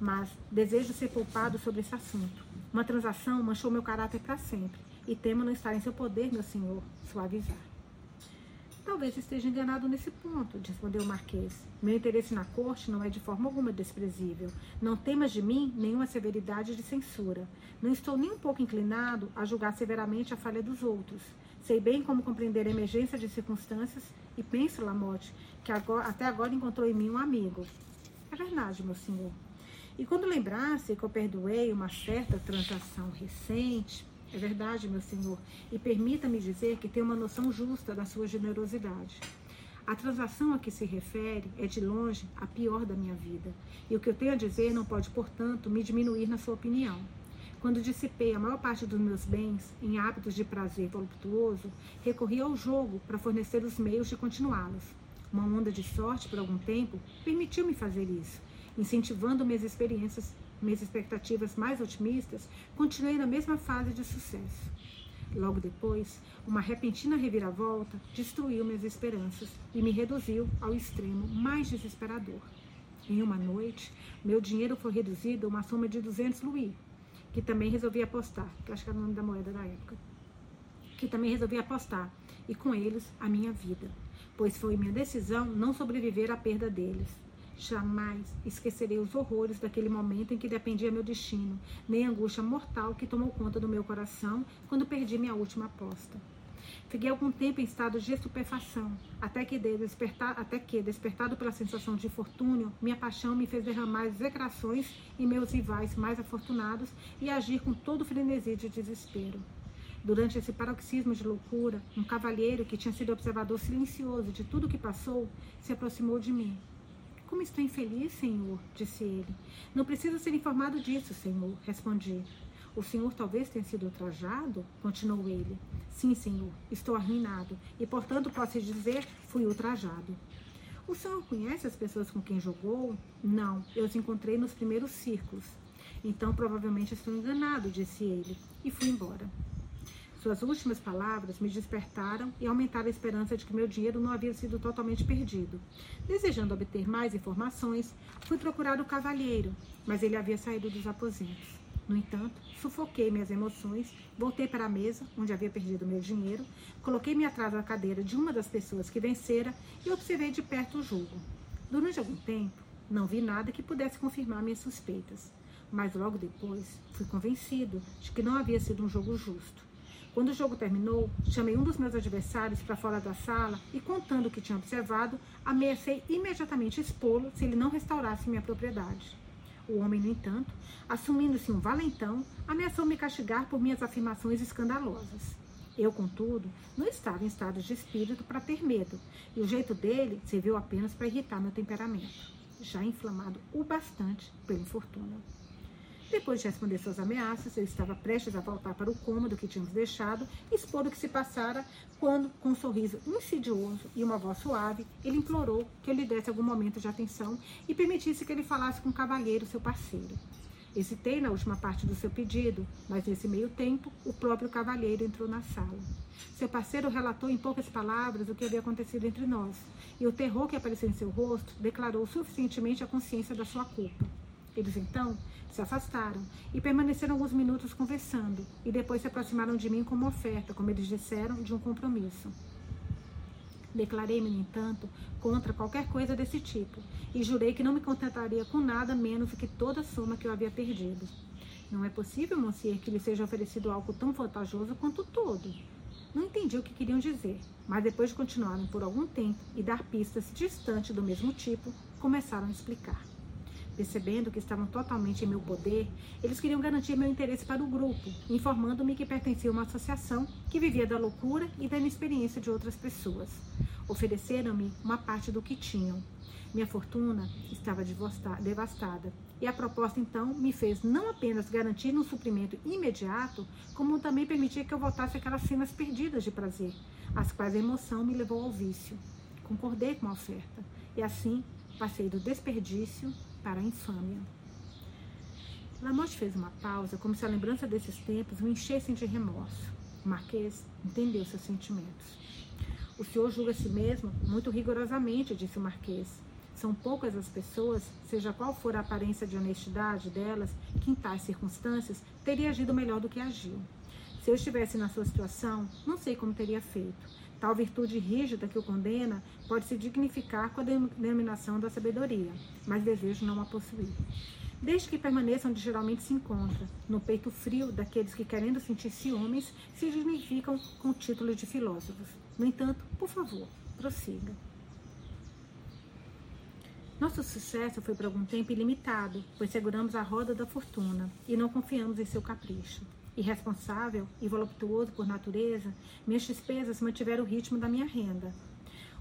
Mas desejo ser poupado sobre esse assunto. Uma transação manchou meu caráter para sempre, e temo não estar em seu poder, meu senhor, suavizar. Talvez esteja enganado nesse ponto, respondeu o Marquês. Meu interesse na corte não é de forma alguma desprezível. Não temas de mim nenhuma severidade de censura. Não estou nem um pouco inclinado a julgar severamente a falha dos outros. Sei bem como compreender a emergência de circunstâncias e penso, Lamotte, que agora, até agora encontrou em mim um amigo. É verdade, meu senhor. E quando lembrasse que eu perdoei uma certa transação recente, é verdade, meu senhor, e permita-me dizer que tenho uma noção justa da sua generosidade. A transação a que se refere é de longe a pior da minha vida, e o que eu tenho a dizer não pode, portanto, me diminuir na sua opinião. Quando dissipei a maior parte dos meus bens em hábitos de prazer voluptuoso, recorri ao jogo para fornecer os meios de continuá-los. Uma onda de sorte, por algum tempo, permitiu-me fazer isso, incentivando minhas experiências minhas expectativas mais otimistas, continuei na mesma fase de sucesso. Logo depois, uma repentina reviravolta destruiu minhas esperanças e me reduziu ao extremo mais desesperador. Em uma noite, meu dinheiro foi reduzido a uma soma de 200 louis, que também resolvi apostar, que acho que era o nome da moeda da época, que também resolvi apostar, e com eles a minha vida, pois foi minha decisão não sobreviver à perda deles. Jamais esquecerei os horrores daquele momento em que dependia meu destino, nem a angústia mortal que tomou conta do meu coração quando perdi minha última aposta. Fiquei algum tempo em estado de estupefação, até que, despertar, até que, despertado pela sensação de infortúnio, minha paixão me fez derramar execrações em meus rivais mais afortunados e agir com todo o frenesi de desespero. Durante esse paroxismo de loucura, um cavalheiro que tinha sido observador silencioso de tudo o que passou se aproximou de mim como estou infeliz, Senhor, disse ele. Não preciso ser informado disso, Senhor, respondi. O Senhor talvez tenha sido ultrajado? Continuou ele. Sim, Senhor, estou arruinado e, portanto, posso dizer, fui ultrajado. O Senhor conhece as pessoas com quem jogou? Não, eu os encontrei nos primeiros círculos. Então, provavelmente estou enganado, disse ele, e fui embora. Suas últimas palavras me despertaram e aumentaram a esperança de que meu dinheiro não havia sido totalmente perdido. Desejando obter mais informações, fui procurar o cavalheiro, mas ele havia saído dos aposentos. No entanto, sufoquei minhas emoções, voltei para a mesa, onde havia perdido meu dinheiro, coloquei-me atrás da cadeira de uma das pessoas que vencera e observei de perto o jogo. Durante algum tempo, não vi nada que pudesse confirmar minhas suspeitas, mas logo depois fui convencido de que não havia sido um jogo justo. Quando o jogo terminou, chamei um dos meus adversários para fora da sala e, contando o que tinha observado, ameacei imediatamente expô-lo se ele não restaurasse minha propriedade. O homem, no entanto, assumindo-se um valentão, ameaçou me castigar por minhas afirmações escandalosas. Eu, contudo, não estava em estado de espírito para ter medo, e o jeito dele serviu apenas para irritar meu temperamento, já inflamado o bastante pelo infortúnio. Depois de responder suas ameaças, eu estava prestes a voltar para o cômodo que tínhamos deixado, expor o que se passara, quando, com um sorriso insidioso e uma voz suave, ele implorou que eu lhe desse algum momento de atenção e permitisse que ele falasse com o cavalheiro, seu parceiro. Hesitei na última parte do seu pedido, mas nesse meio tempo, o próprio cavalheiro entrou na sala. Seu parceiro relatou em poucas palavras o que havia acontecido entre nós, e o terror que apareceu em seu rosto declarou suficientemente a consciência da sua culpa. Eles então se afastaram e permaneceram alguns minutos conversando, e depois se aproximaram de mim com uma oferta, como eles disseram, de um compromisso. Declarei-me, no entanto, contra qualquer coisa desse tipo, e jurei que não me contentaria com nada menos do que toda a soma que eu havia perdido. Não é possível, monsieur, que lhe seja oferecido algo tão vantajoso quanto todo. Não entendi o que queriam dizer, mas depois de continuarem por algum tempo e dar pistas distantes do mesmo tipo, começaram a explicar. Percebendo que estavam totalmente em meu poder, eles queriam garantir meu interesse para o grupo, informando-me que pertencia a uma associação que vivia da loucura e da inexperiência de outras pessoas. Ofereceram-me uma parte do que tinham. Minha fortuna estava devastada, e a proposta então me fez não apenas garantir um suprimento imediato, como também permitir que eu voltasse aquelas cenas perdidas de prazer, as quais a emoção me levou ao vício. Concordei com a oferta, e assim passei do desperdício para a infâmia. Lamotte fez uma pausa, como se a lembrança desses tempos o enchesse de remorso. O Marquês entendeu seus sentimentos. O senhor julga a si mesmo muito rigorosamente, disse o Marquês. São poucas as pessoas, seja qual for a aparência de honestidade delas, que em tais circunstâncias teria agido melhor do que agiu. Se eu estivesse na sua situação, não sei como teria feito. Tal virtude rígida que o condena pode se dignificar com a denominação da sabedoria, mas desejo não a possuir. Desde que permaneça onde geralmente se encontra, no peito frio daqueles que, querendo sentir-se homens, se dignificam com o título de filósofos. No entanto, por favor, prossiga. Nosso sucesso foi por algum tempo ilimitado, pois seguramos a roda da fortuna e não confiamos em seu capricho. Irresponsável e voluptuoso por natureza, minhas despesas mantiveram o ritmo da minha renda,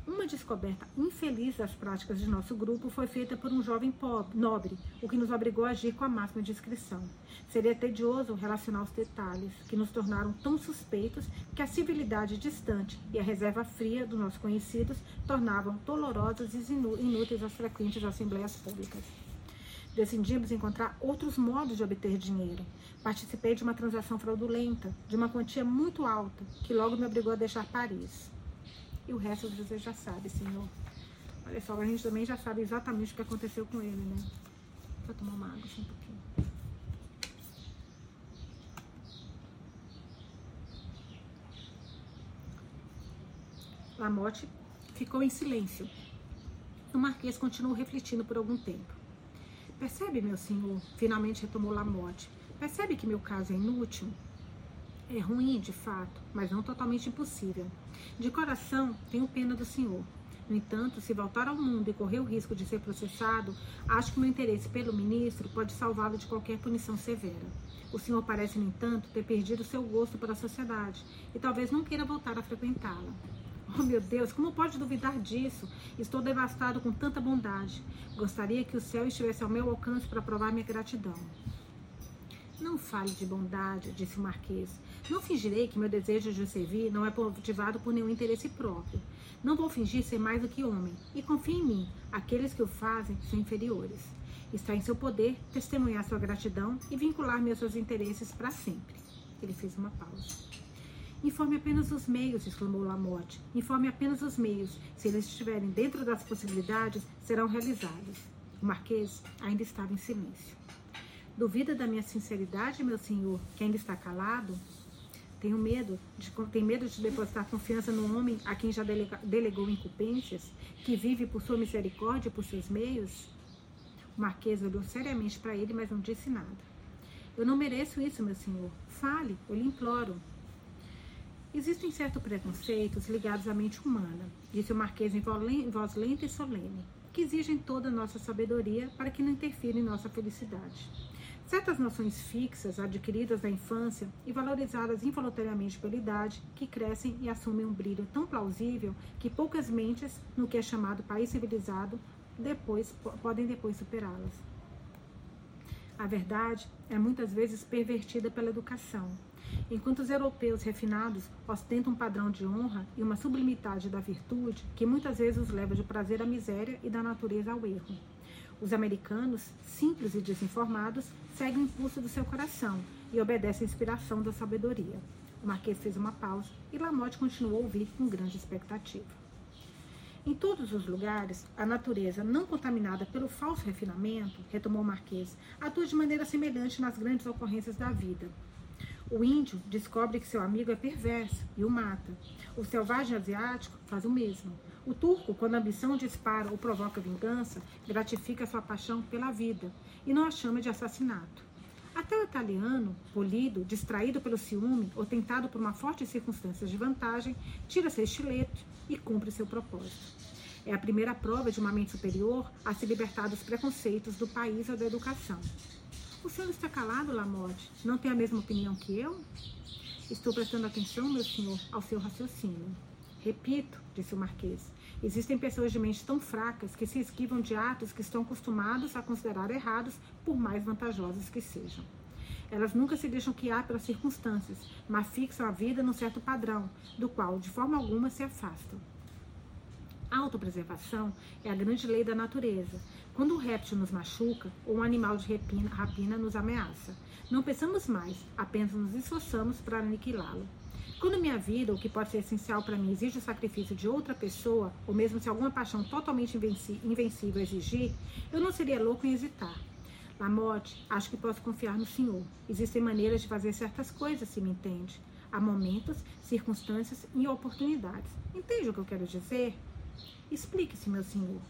uma descoberta infeliz das práticas de nosso grupo foi feita por um jovem pobre, nobre, o que nos obrigou a agir com a máxima discrição. Seria tedioso relacionar os detalhes, que nos tornaram tão suspeitos que a civilidade distante e a reserva fria dos nossos conhecidos tornavam dolorosas e inúteis as frequentes assembleias públicas. Decidimos encontrar outros modos de obter dinheiro. Participei de uma transação fraudulenta, de uma quantia muito alta, que logo me obrigou a deixar Paris. E o resto você já sabe, Senhor. Olha só, a gente também já sabe exatamente o que aconteceu com ele, né? Vou tomar uma água só um pouquinho. Lamotte ficou em silêncio. O Marquês continuou refletindo por algum tempo. Percebe, meu senhor? Finalmente retomou Lamotte. Percebe que meu caso é inútil? É ruim, de fato, mas não totalmente impossível. De coração, tenho pena do senhor. No entanto, se voltar ao mundo e correr o risco de ser processado, acho que meu interesse pelo ministro pode salvá-lo de qualquer punição severa. O senhor parece, no entanto, ter perdido seu gosto pela sociedade e talvez não queira voltar a frequentá-la. Oh, meu Deus, como pode duvidar disso? Estou devastado com tanta bondade. Gostaria que o céu estivesse ao meu alcance para provar minha gratidão. Não fale de bondade, disse o Marquês. Não fingirei que meu desejo de servir não é motivado por nenhum interesse próprio. Não vou fingir ser mais do que homem. E confie em mim, aqueles que o fazem são inferiores. Está em seu poder testemunhar sua gratidão e vincular-me aos seus interesses para sempre. Ele fez uma pausa. Informe apenas os meios, exclamou Lamotte. Informe apenas os meios. Se eles estiverem dentro das possibilidades, serão realizados. O Marquês ainda estava em silêncio. Duvida da minha sinceridade, meu senhor, que ainda está calado? Tenho medo, de, tem medo de depositar confiança no homem a quem já delega, delegou incumbências, que vive por sua misericórdia e por seus meios? O Marquês olhou seriamente para ele, mas não disse nada. Eu não mereço isso, meu senhor. Fale, eu lhe imploro. Existem certos preconceitos ligados à mente humana, disse o Marquês em voz lenta e solene, que exigem toda a nossa sabedoria para que não interfira em nossa felicidade. Certas noções fixas, adquiridas na infância e valorizadas involuntariamente pela idade, que crescem e assumem um brilho tão plausível que poucas mentes, no que é chamado país civilizado, depois, podem depois superá-las. A verdade é muitas vezes pervertida pela educação. Enquanto os europeus refinados ostentam um padrão de honra e uma sublimidade da virtude que muitas vezes os leva de prazer à miséria e da natureza ao erro. Os americanos, simples e desinformados, seguem o impulso do seu coração e obedecem à inspiração da sabedoria. O Marquês fez uma pausa e Lamotte continuou a ouvir com grande expectativa. Em todos os lugares, a natureza, não contaminada pelo falso refinamento, retomou o Marquês, atua de maneira semelhante nas grandes ocorrências da vida. O índio descobre que seu amigo é perverso e o mata. O selvagem asiático faz o mesmo. O turco, quando a ambição dispara ou provoca vingança, gratifica sua paixão pela vida e não a chama de assassinato. Até o italiano, polido, distraído pelo ciúme ou tentado por uma forte circunstância de vantagem, tira seu estilete e cumpre seu propósito. É a primeira prova de uma mente superior a se libertar dos preconceitos do país ou da educação. O senhor está calado, Lamotte? Não tem a mesma opinião que eu? Estou prestando atenção, meu senhor, ao seu raciocínio. Repito, disse o Marquês, existem pessoas de mente tão fracas que se esquivam de atos que estão acostumados a considerar errados, por mais vantajosos que sejam. Elas nunca se deixam guiar pelas circunstâncias, mas fixam a vida num certo padrão, do qual, de forma alguma, se afastam. Autopreservação é a grande lei da natureza. Quando um réptil nos machuca ou um animal de rapina, rapina nos ameaça, não pensamos mais, apenas nos esforçamos para aniquilá-lo. Quando minha vida, o que pode ser essencial para mim, exige o sacrifício de outra pessoa, ou mesmo se alguma paixão totalmente invencível exigir, eu não seria louco em hesitar. Lamotte, acho que posso confiar no Senhor. Existem maneiras de fazer certas coisas, se me entende. Há momentos, circunstâncias e oportunidades. Entende o que eu quero dizer? Explique-se, meu senhor.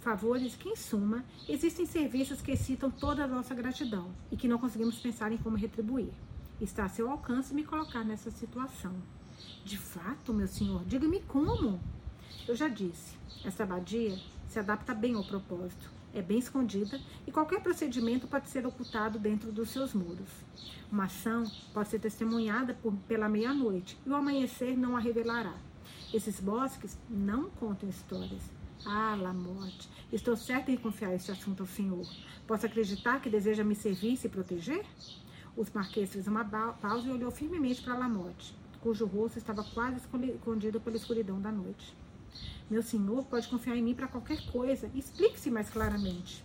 Favores que, em suma, existem serviços que excitam toda a nossa gratidão e que não conseguimos pensar em como retribuir. Está a seu alcance me colocar nessa situação. De fato, meu senhor, diga-me como. Eu já disse, essa abadia se adapta bem ao propósito, é bem escondida e qualquer procedimento pode ser ocultado dentro dos seus muros. Uma ação pode ser testemunhada por, pela meia-noite e o amanhecer não a revelará. Esses bosques não contam histórias. Ah, Lamotte, estou certa em confiar este assunto ao senhor. Posso acreditar que deseja me servir e se proteger? Os marquês fez uma pausa e olhou firmemente para Lamotte cujo rosto estava quase escondido pela escuridão da noite. Meu senhor pode confiar em mim para qualquer coisa. Explique-se mais claramente.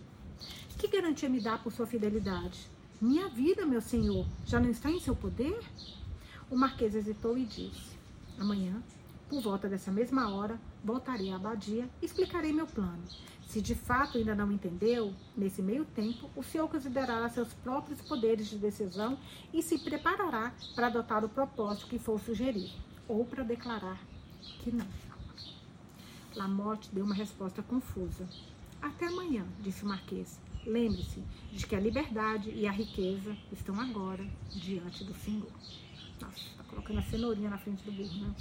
Que garantia me dá por sua fidelidade? Minha vida, meu senhor, já não está em seu poder? O marquês hesitou e disse: Amanhã, por volta dessa mesma hora, voltarei à abadia e explicarei meu plano. Se de fato ainda não entendeu, nesse meio tempo, o senhor considerará seus próprios poderes de decisão e se preparará para adotar o propósito que for sugerir, ou para declarar que não. Lamotte deu uma resposta confusa. Até amanhã, disse o Marquês. Lembre-se de que a liberdade e a riqueza estão agora diante do Senhor. Nossa, está colocando a cenourinha na frente do burro, né?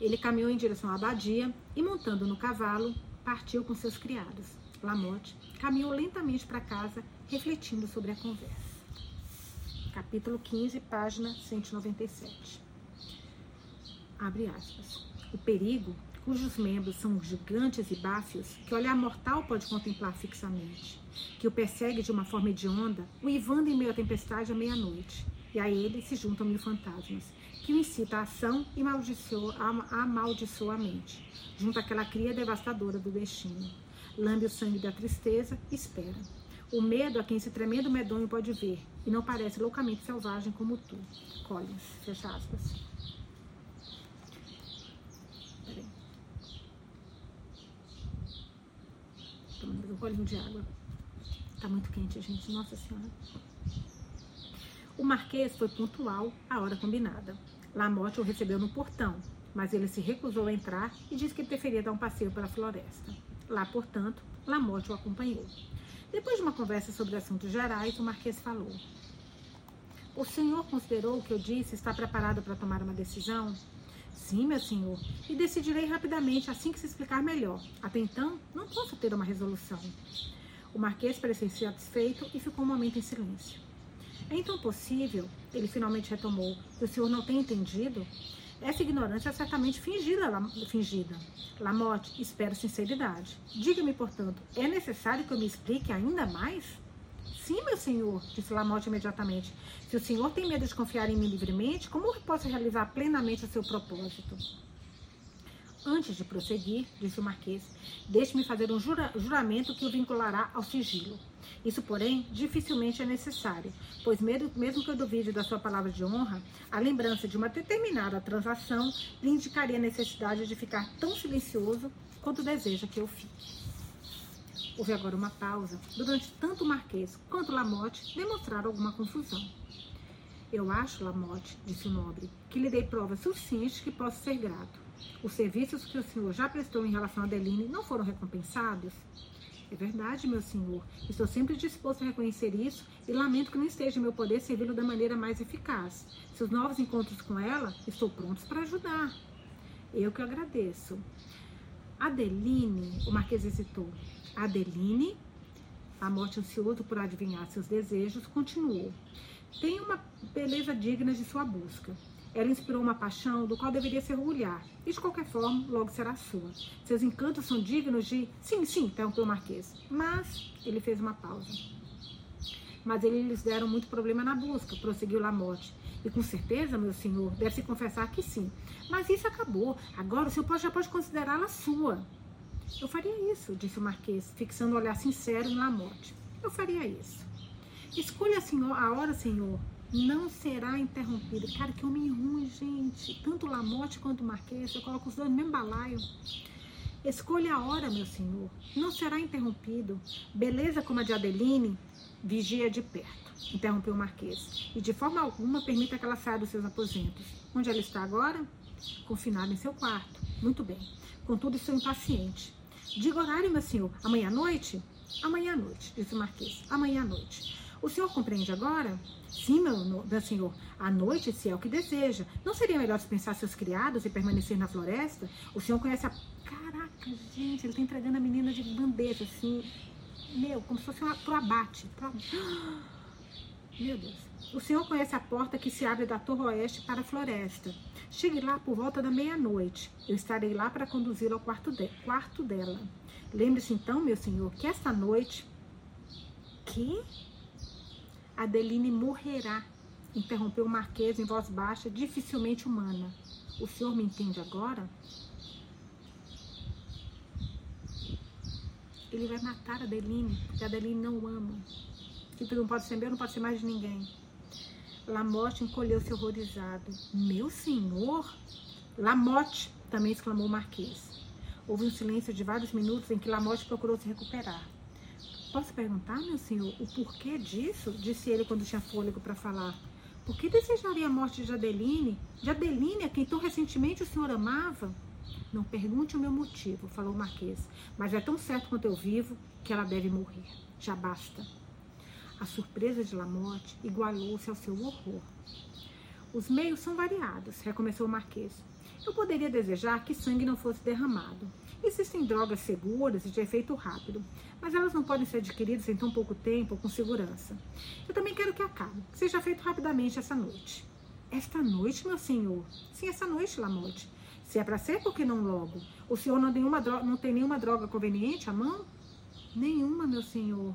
Ele caminhou em direção à abadia e, montando no cavalo, partiu com seus criados. Lamotte caminhou lentamente para casa, refletindo sobre a conversa. Capítulo 15, página 197. Abre aspas. O perigo, cujos membros são gigantes e báfios, que olhar mortal pode contemplar fixamente, que o persegue de uma forma hedionda, o ivando em meio à tempestade à meia-noite, e a ele se juntam mil fantasmas, que o incita à ação e amaldiçoa, amaldiçoa a mente, junto àquela cria devastadora do destino. Lambe o sangue da tristeza e espera. O medo a quem esse tremendo medonho pode ver, e não parece loucamente selvagem como tu. Collins, fecha aspas. Tomando um golinho de água. Tá muito quente, gente. Nossa Senhora. O Marquês foi pontual à hora combinada. Lamotte o recebeu no portão, mas ele se recusou a entrar e disse que preferia dar um passeio pela floresta. Lá, portanto, Lamotte o acompanhou. Depois de uma conversa sobre assuntos gerais, o Marquês falou: O senhor considerou o que eu disse está preparado para tomar uma decisão? Sim, meu senhor, e decidirei rapidamente assim que se explicar melhor. Até então, não posso ter uma resolução. O Marquês parecia satisfeito e ficou um momento em silêncio. É então possível, ele finalmente retomou, que o senhor não tenha entendido? Essa ignorância é certamente fingida, fingida. Lamotte, espero sinceridade. Diga-me, portanto, é necessário que eu me explique ainda mais? Sim, meu senhor, disse Lamotte imediatamente. Se o senhor tem medo de confiar em mim livremente, como posso realizar plenamente o seu propósito? Antes de prosseguir, disse o Marquês, deixe-me fazer um jura, juramento que o vinculará ao sigilo. Isso, porém, dificilmente é necessário, pois mesmo, mesmo que eu duvide da sua palavra de honra, a lembrança de uma determinada transação lhe indicaria a necessidade de ficar tão silencioso quanto deseja que eu fique. Houve agora uma pausa, durante tanto o Marquês quanto Lamotte demonstraram alguma confusão. Eu acho, Lamotte, disse o nobre, que lhe dei provas suficientes que posso ser grato. Os serviços que o senhor já prestou em relação a Adeline não foram recompensados? É verdade, meu senhor. Estou sempre disposto a reconhecer isso e lamento que não esteja em meu poder servi-lo da maneira mais eficaz. Seus novos encontros com ela, estou pronto para ajudar. Eu que agradeço. Adeline, o Marquês hesitou. Adeline, a morte ansioso por adivinhar seus desejos, continuou. Tem uma beleza digna de sua busca. Ela inspirou uma paixão do qual deveria se orgulhar, e de qualquer forma, logo será sua. Seus encantos são dignos de. Sim, sim, interrompeu o Marquês. Mas. Ele fez uma pausa. Mas eles deram muito problema na busca, prosseguiu Lamotte. E com certeza, meu senhor, deve se confessar que sim. Mas isso acabou. Agora o senhor já pode considerá-la sua. Eu faria isso, disse o Marquês, fixando um olhar sincero em Lamotte. Eu faria isso. Escolha senhor, a hora, senhor, não será interrompida. Cara, que homem ruim, gente. Tanto o Lamotte quanto Marquês, eu coloco os dois no mesmo balaio. Escolha a hora, meu senhor. Não será interrompido. Beleza como a de Adeline, Vigia de perto, interrompeu o Marquês, e de forma alguma permita que ela saia dos seus aposentos. Onde ela está agora? Confinada em seu quarto. Muito bem. Contudo, estou impaciente. Diga horário, meu senhor. Amanhã à noite? Amanhã à noite, disse o Marquês. Amanhã à noite. O senhor compreende agora? Sim, meu, meu senhor. À noite, se é o que deseja. Não seria melhor dispensar seus criados e permanecer na floresta? O senhor conhece a. Caraca, gente, ele está entregando a menina de bandeja, assim. Meu, como se fosse uma, pro abate. Pro... Meu Deus. O senhor conhece a porta que se abre da torre oeste para a floresta. Chegue lá por volta da meia-noite. Eu estarei lá para conduzi-lo ao quarto, de, quarto dela. Lembre-se então, meu senhor, que esta noite. Que? Adeline morrerá, interrompeu o Marquês em voz baixa, dificilmente humana. O senhor me entende agora? Ele vai matar a Adeline, porque a Adeline não o ama. E tu não pode ser meu, não pode ser mais de ninguém. Lamotte encolheu-se horrorizado. Meu senhor? Lamotte, também exclamou o Marquês. Houve um silêncio de vários minutos em que Lamotte procurou se recuperar. Posso perguntar, meu senhor, o porquê disso? Disse ele quando tinha fôlego para falar. Por que desejaria a morte de Adeline? De Adeline, a quem tão recentemente o senhor amava? Não pergunte o meu motivo, falou o Marquês, mas é tão certo quanto eu vivo que ela deve morrer. Já basta. A surpresa de Lamotte igualou-se ao seu horror. Os meios são variados, recomeçou o Marquês. Eu poderia desejar que sangue não fosse derramado. Existem drogas seguras e de efeito rápido, mas elas não podem ser adquiridas em tão pouco tempo ou com segurança. Eu também quero que acabe, que seja feito rapidamente essa noite. Esta noite, meu senhor? Sim, essa noite, Lamotte. Se é para ser, por que não logo? O senhor não tem, nenhuma droga, não tem nenhuma droga conveniente à mão? Nenhuma, meu senhor.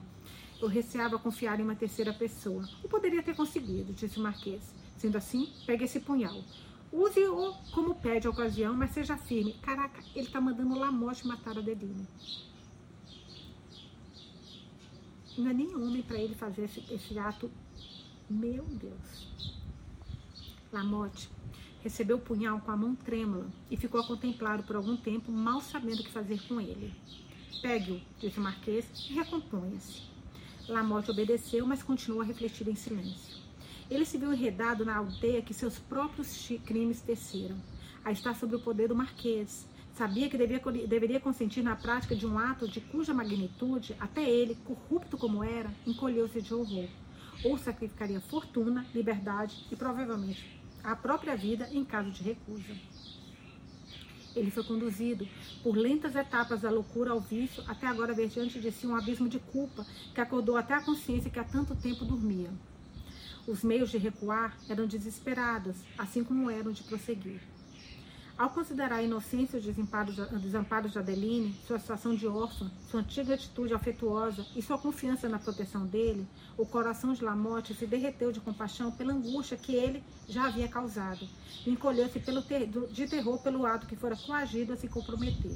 Eu receava confiar em uma terceira pessoa. O poderia ter conseguido, disse o Marquês. Sendo assim, pegue esse punhal. Use-o como pede a ocasião, mas seja firme. Caraca, ele tá mandando o Lamotte matar a Deline. Não é nem homem para ele fazer esse, esse ato. Meu Deus. Lamotte recebeu o punhal com a mão trêmula e ficou a contemplá-lo por algum tempo, mal sabendo o que fazer com ele. Pegue-o, disse o Marquês, e recomponha-se. Lamotte obedeceu, mas continuou a refletir em silêncio. Ele se viu enredado na aldeia que seus próprios crimes teceram, a estar sob o poder do Marquês. Sabia que devia, deveria consentir na prática de um ato de cuja magnitude, até ele, corrupto como era, encolheu-se de horror. Ou sacrificaria fortuna, liberdade e provavelmente a própria vida em caso de recusa. Ele foi conduzido por lentas etapas da loucura ao vício, até agora ver diante de si um abismo de culpa que acordou até a consciência que há tanto tempo dormia. Os meios de recuar eram desesperados, assim como eram de prosseguir. Ao considerar a inocência e os desamparos de Adeline, sua situação de órfã, sua antiga atitude afetuosa e sua confiança na proteção dele, o coração de Lamotte se derreteu de compaixão pela angústia que ele já havia causado e encolheu-se de terror pelo ato que fora coagido a se comprometer.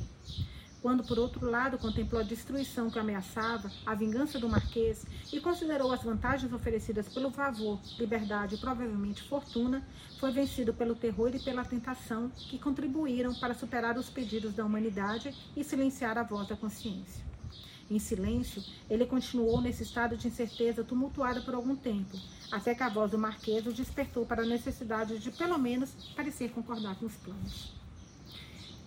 Quando, por outro lado, contemplou a destruição que ameaçava, a vingança do Marquês e considerou as vantagens oferecidas pelo favor, liberdade e provavelmente fortuna, foi vencido pelo terror e pela tentação que contribuíram para superar os pedidos da humanidade e silenciar a voz da consciência. Em silêncio, ele continuou nesse estado de incerteza tumultuada por algum tempo, até que a voz do Marquês o despertou para a necessidade de, pelo menos, parecer concordar com os planos.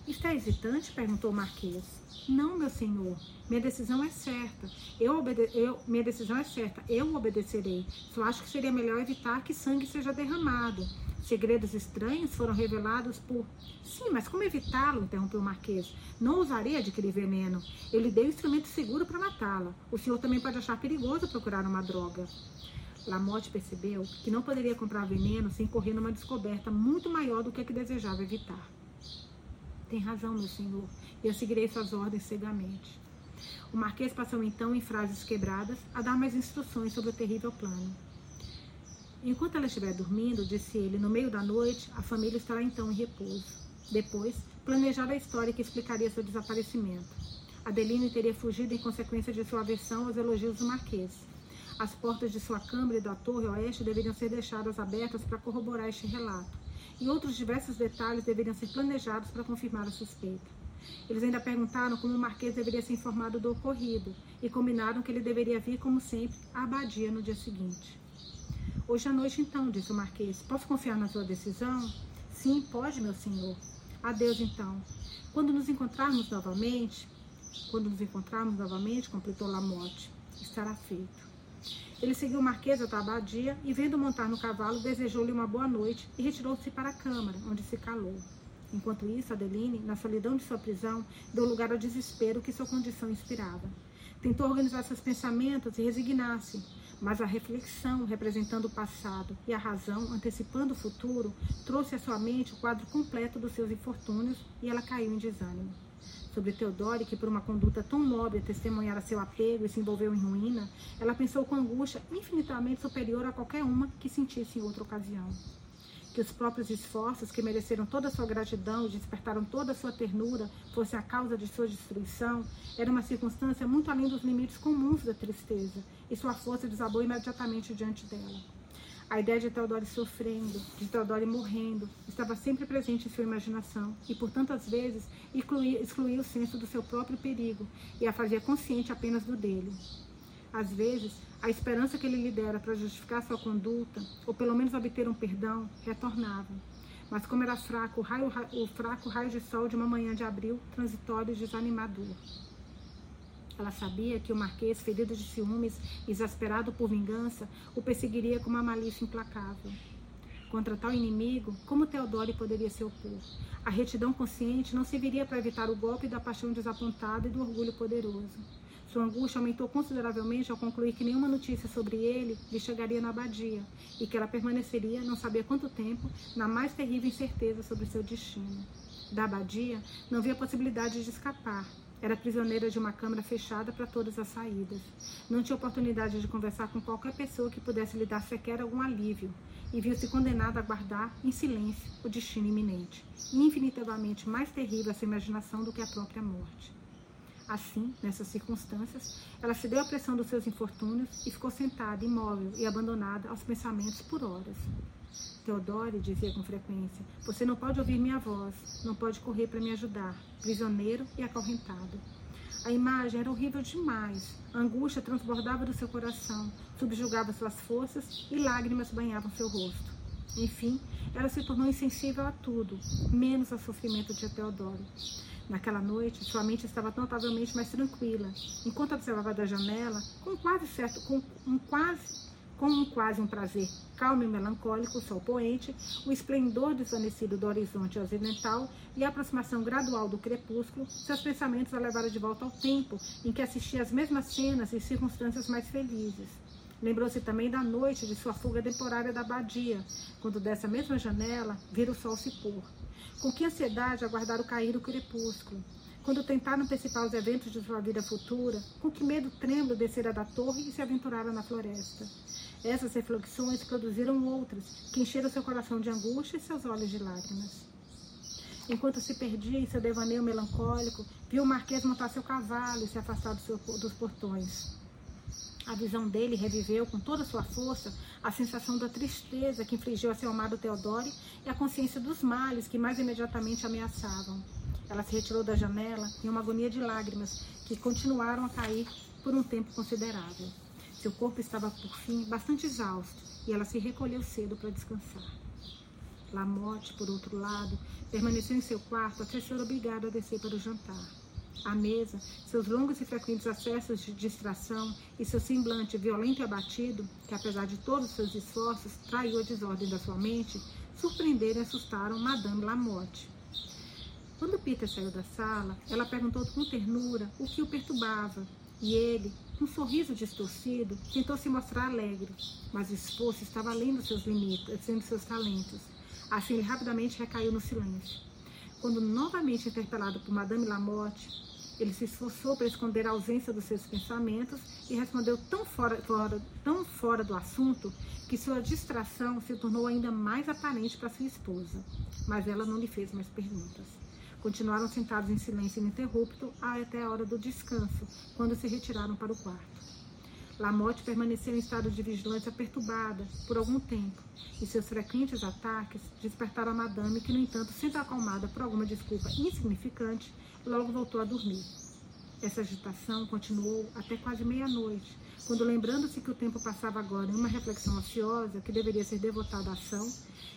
Está hesitante? perguntou o Marquês. Não, meu senhor. Minha decisão é certa. Eu, eu minha decisão é certa. Eu obedecerei. Só acho que seria melhor evitar que sangue seja derramado. Segredos estranhos foram revelados por. Sim, mas como evitá-lo? interrompeu o Marquês. Não ousaria adquirir veneno. Eu lhe dei um instrumento seguro para matá-la. O senhor também pode achar perigoso procurar uma droga. Lamotte percebeu que não poderia comprar veneno sem correr numa descoberta muito maior do que a que desejava evitar. Tem razão, meu senhor, eu seguirei suas ordens cegamente. O marquês passou então, em frases quebradas, a dar mais instruções sobre o terrível plano. Enquanto ela estiver dormindo, disse ele, no meio da noite, a família estará então em repouso. Depois, planejar a história que explicaria seu desaparecimento. Adeline teria fugido em consequência de sua aversão aos elogios do marquês. As portas de sua câmara e da torre oeste deveriam ser deixadas abertas para corroborar este relato e outros diversos detalhes deveriam ser planejados para confirmar a suspeita. Eles ainda perguntaram como o Marquês deveria ser informado do ocorrido e combinaram que ele deveria vir, como sempre, à abadia no dia seguinte. Hoje à noite, então, disse o Marquês, posso confiar na sua decisão? Sim, pode, meu senhor. Adeus, então. Quando nos encontrarmos novamente, quando nos encontrarmos novamente, completou Lamotte, estará feito. Ele seguiu o Marquês até a abadia e, vendo montar no cavalo, desejou-lhe uma boa noite e retirou-se para a câmara, onde se calou. Enquanto isso, Adeline, na solidão de sua prisão, deu lugar ao desespero que sua condição inspirava. Tentou organizar seus pensamentos e resignar-se, mas a reflexão, representando o passado, e a razão, antecipando o futuro, trouxe à sua mente o quadro completo dos seus infortúnios e ela caiu em desânimo. Sobre Teodore, que por uma conduta tão nobre testemunhara seu apego e se envolveu em ruína, ela pensou com angústia infinitamente superior a qualquer uma que sentisse em outra ocasião que os próprios esforços, que mereceram toda a sua gratidão e despertaram toda a sua ternura, fossem a causa de sua destruição, era uma circunstância muito além dos limites comuns da tristeza, e sua força desabou imediatamente diante dela. A ideia de Teodoro sofrendo, de Teodoro morrendo, estava sempre presente em sua imaginação e, por tantas vezes, excluía, excluía o senso do seu próprio perigo e a fazia consciente apenas do dele. Às vezes, a esperança que ele lhe dera para justificar sua conduta, ou pelo menos obter um perdão, retornava. Mas como era fraco o, raio, o fraco raio de sol de uma manhã de abril, transitório e desanimador. Ela sabia que o marquês, ferido de ciúmes, exasperado por vingança, o perseguiria com uma malícia implacável. Contra tal inimigo, como Teodoro poderia se opor? A retidão consciente não serviria para evitar o golpe da paixão desapontada e do orgulho poderoso. Sua angústia aumentou consideravelmente ao concluir que nenhuma notícia sobre ele lhe chegaria na abadia e que ela permaneceria, não sabia quanto tempo, na mais terrível incerteza sobre seu destino. Da abadia, não via possibilidade de escapar. Era prisioneira de uma câmara fechada para todas as saídas. Não tinha oportunidade de conversar com qualquer pessoa que pudesse lhe dar sequer algum alívio, e viu-se condenada a guardar, em silêncio, o destino iminente, infinitamente mais terrível a sua imaginação do que a própria morte. Assim, nessas circunstâncias, ela cedeu à pressão dos seus infortúnios e ficou sentada, imóvel e abandonada aos pensamentos por horas. Teodore dizia com frequência: Você não pode ouvir minha voz, não pode correr para me ajudar, prisioneiro e acorrentado. A imagem era horrível demais. A angústia transbordava do seu coração, subjugava suas forças e lágrimas banhavam seu rosto. Enfim, ela se tornou insensível a tudo, menos ao sofrimento de Teodoro. Naquela noite, sua mente estava notavelmente mais tranquila, enquanto observava da janela, com quase certo, com um quase, com quase um prazer calmo e melancólico, o sol poente, o esplendor desvanecido do horizonte ocidental e a aproximação gradual do crepúsculo, seus pensamentos a levaram de volta ao tempo em que assistia às mesmas cenas e circunstâncias mais felizes. Lembrou-se também da noite de sua fuga temporária da abadia, quando dessa mesma janela vira o sol se pôr. Com que ansiedade aguardar o cair do crepúsculo? Quando tentaram antecipar os eventos de sua vida futura, com que medo trêmulo descera da torre e se aventurara na floresta? Essas reflexões produziram outras, que encheram seu coração de angústia e seus olhos de lágrimas. Enquanto se perdia em seu devaneio melancólico, viu o marquês montar seu cavalo e se afastar do seu, dos portões. A visão dele reviveu com toda sua força a sensação da tristeza que infligiu a seu amado Teodore e a consciência dos males que mais imediatamente ameaçavam. Ela se retirou da janela em uma agonia de lágrimas que continuaram a cair por um tempo considerável. Seu corpo estava, por fim, bastante exausto e ela se recolheu cedo para descansar. Lamotte, por outro lado, permaneceu em seu quarto até ser obrigado a descer para o jantar. À mesa, seus longos e frequentes acessos de distração e seu semblante violento e abatido, que apesar de todos os seus esforços traiu a desordem da sua mente, surpreenderam e assustaram Madame Lamotte. Quando Peter saiu da sala, ela perguntou com ternura o que o perturbava, e ele, com um sorriso distorcido, tentou se mostrar alegre, mas o esforço estava além dos seus limites, além dos seus talentos. Assim, ele rapidamente recaiu no silêncio. Quando novamente interpelado por Madame Lamotte, ele se esforçou para esconder a ausência dos seus pensamentos e respondeu tão fora, fora, tão fora do assunto que sua distração se tornou ainda mais aparente para sua esposa. Mas ela não lhe fez mais perguntas. Continuaram sentados em silêncio ininterrupto até a hora do descanso, quando se retiraram para o quarto. Lamotte permaneceu em estado de vigilância perturbada por algum tempo, e seus frequentes ataques despertaram a madame, que, no entanto, sendo acalmada por alguma desculpa insignificante, logo voltou a dormir. Essa agitação continuou até quase meia-noite, quando, lembrando-se que o tempo passava agora em uma reflexão ociosa que deveria ser devotada à ação,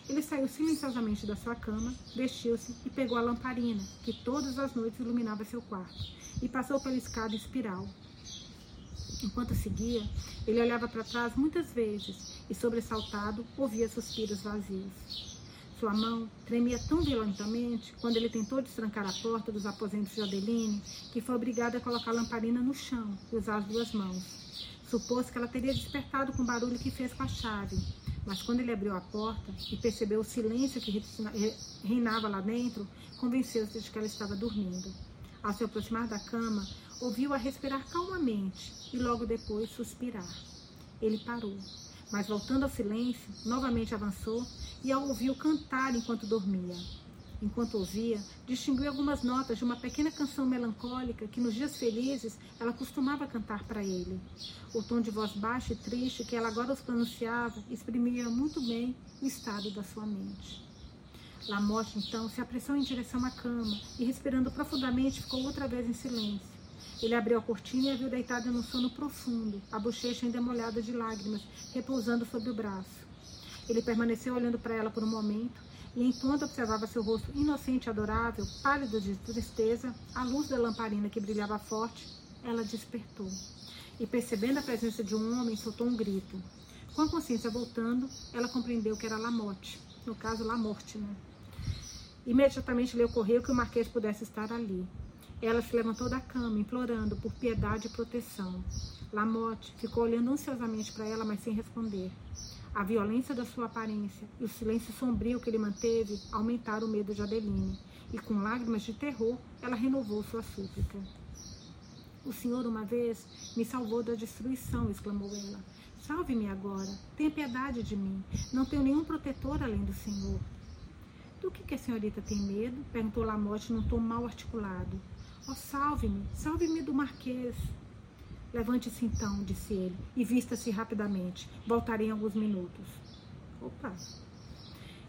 ele saiu silenciosamente da sua cama, vestiu-se e pegou a lamparina, que todas as noites iluminava seu quarto, e passou pela escada espiral, Enquanto seguia, ele olhava para trás muitas vezes e, sobressaltado, ouvia suspiros vazios. Sua mão tremia tão violentamente quando ele tentou destrancar a porta dos aposentos de Adeline que foi obrigado a colocar a lamparina no chão e usar as duas mãos. Supôs que ela teria despertado com o barulho que fez com a chave, mas quando ele abriu a porta e percebeu o silêncio que reinava lá dentro, convenceu-se de que ela estava dormindo. Ao se aproximar da cama, ouviu-a respirar calmamente e logo depois suspirar. Ele parou, mas voltando ao silêncio, novamente avançou e a ouviu cantar enquanto dormia. Enquanto ouvia, distinguiu algumas notas de uma pequena canção melancólica que nos dias felizes ela costumava cantar para ele. O tom de voz baixa e triste que ela agora os pronunciava exprimia muito bem o estado da sua mente. Lamotte, então, se apressou em direção à cama e, respirando profundamente, ficou outra vez em silêncio. Ele abriu a cortina e a viu deitada num sono profundo, a bochecha ainda molhada de lágrimas, repousando sobre o braço. Ele permaneceu olhando para ela por um momento, e enquanto observava seu rosto inocente e adorável, pálido de tristeza, à luz da lamparina que brilhava forte, ela despertou. E percebendo a presença de um homem, soltou um grito. Com a consciência voltando, ela compreendeu que era Lamotte, no caso Lamorte, né? Imediatamente lhe ocorreu que o Marquês pudesse estar ali. Ela se levantou da cama, implorando por piedade e proteção. Lamotte ficou olhando ansiosamente para ela, mas sem responder. A violência da sua aparência e o silêncio sombrio que ele manteve aumentaram o medo de Adeline, e com lágrimas de terror, ela renovou sua súplica. O Senhor uma vez me salvou da destruição, exclamou ela. Salve-me agora, tenha piedade de mim. Não tenho nenhum protetor além do Senhor. Do que, que a senhorita tem medo? perguntou Lamotte num tom mal articulado. Oh, salve-me, salve-me do Marquês. Levante-se então, disse ele, e vista-se rapidamente. Voltarei em alguns minutos. Opa!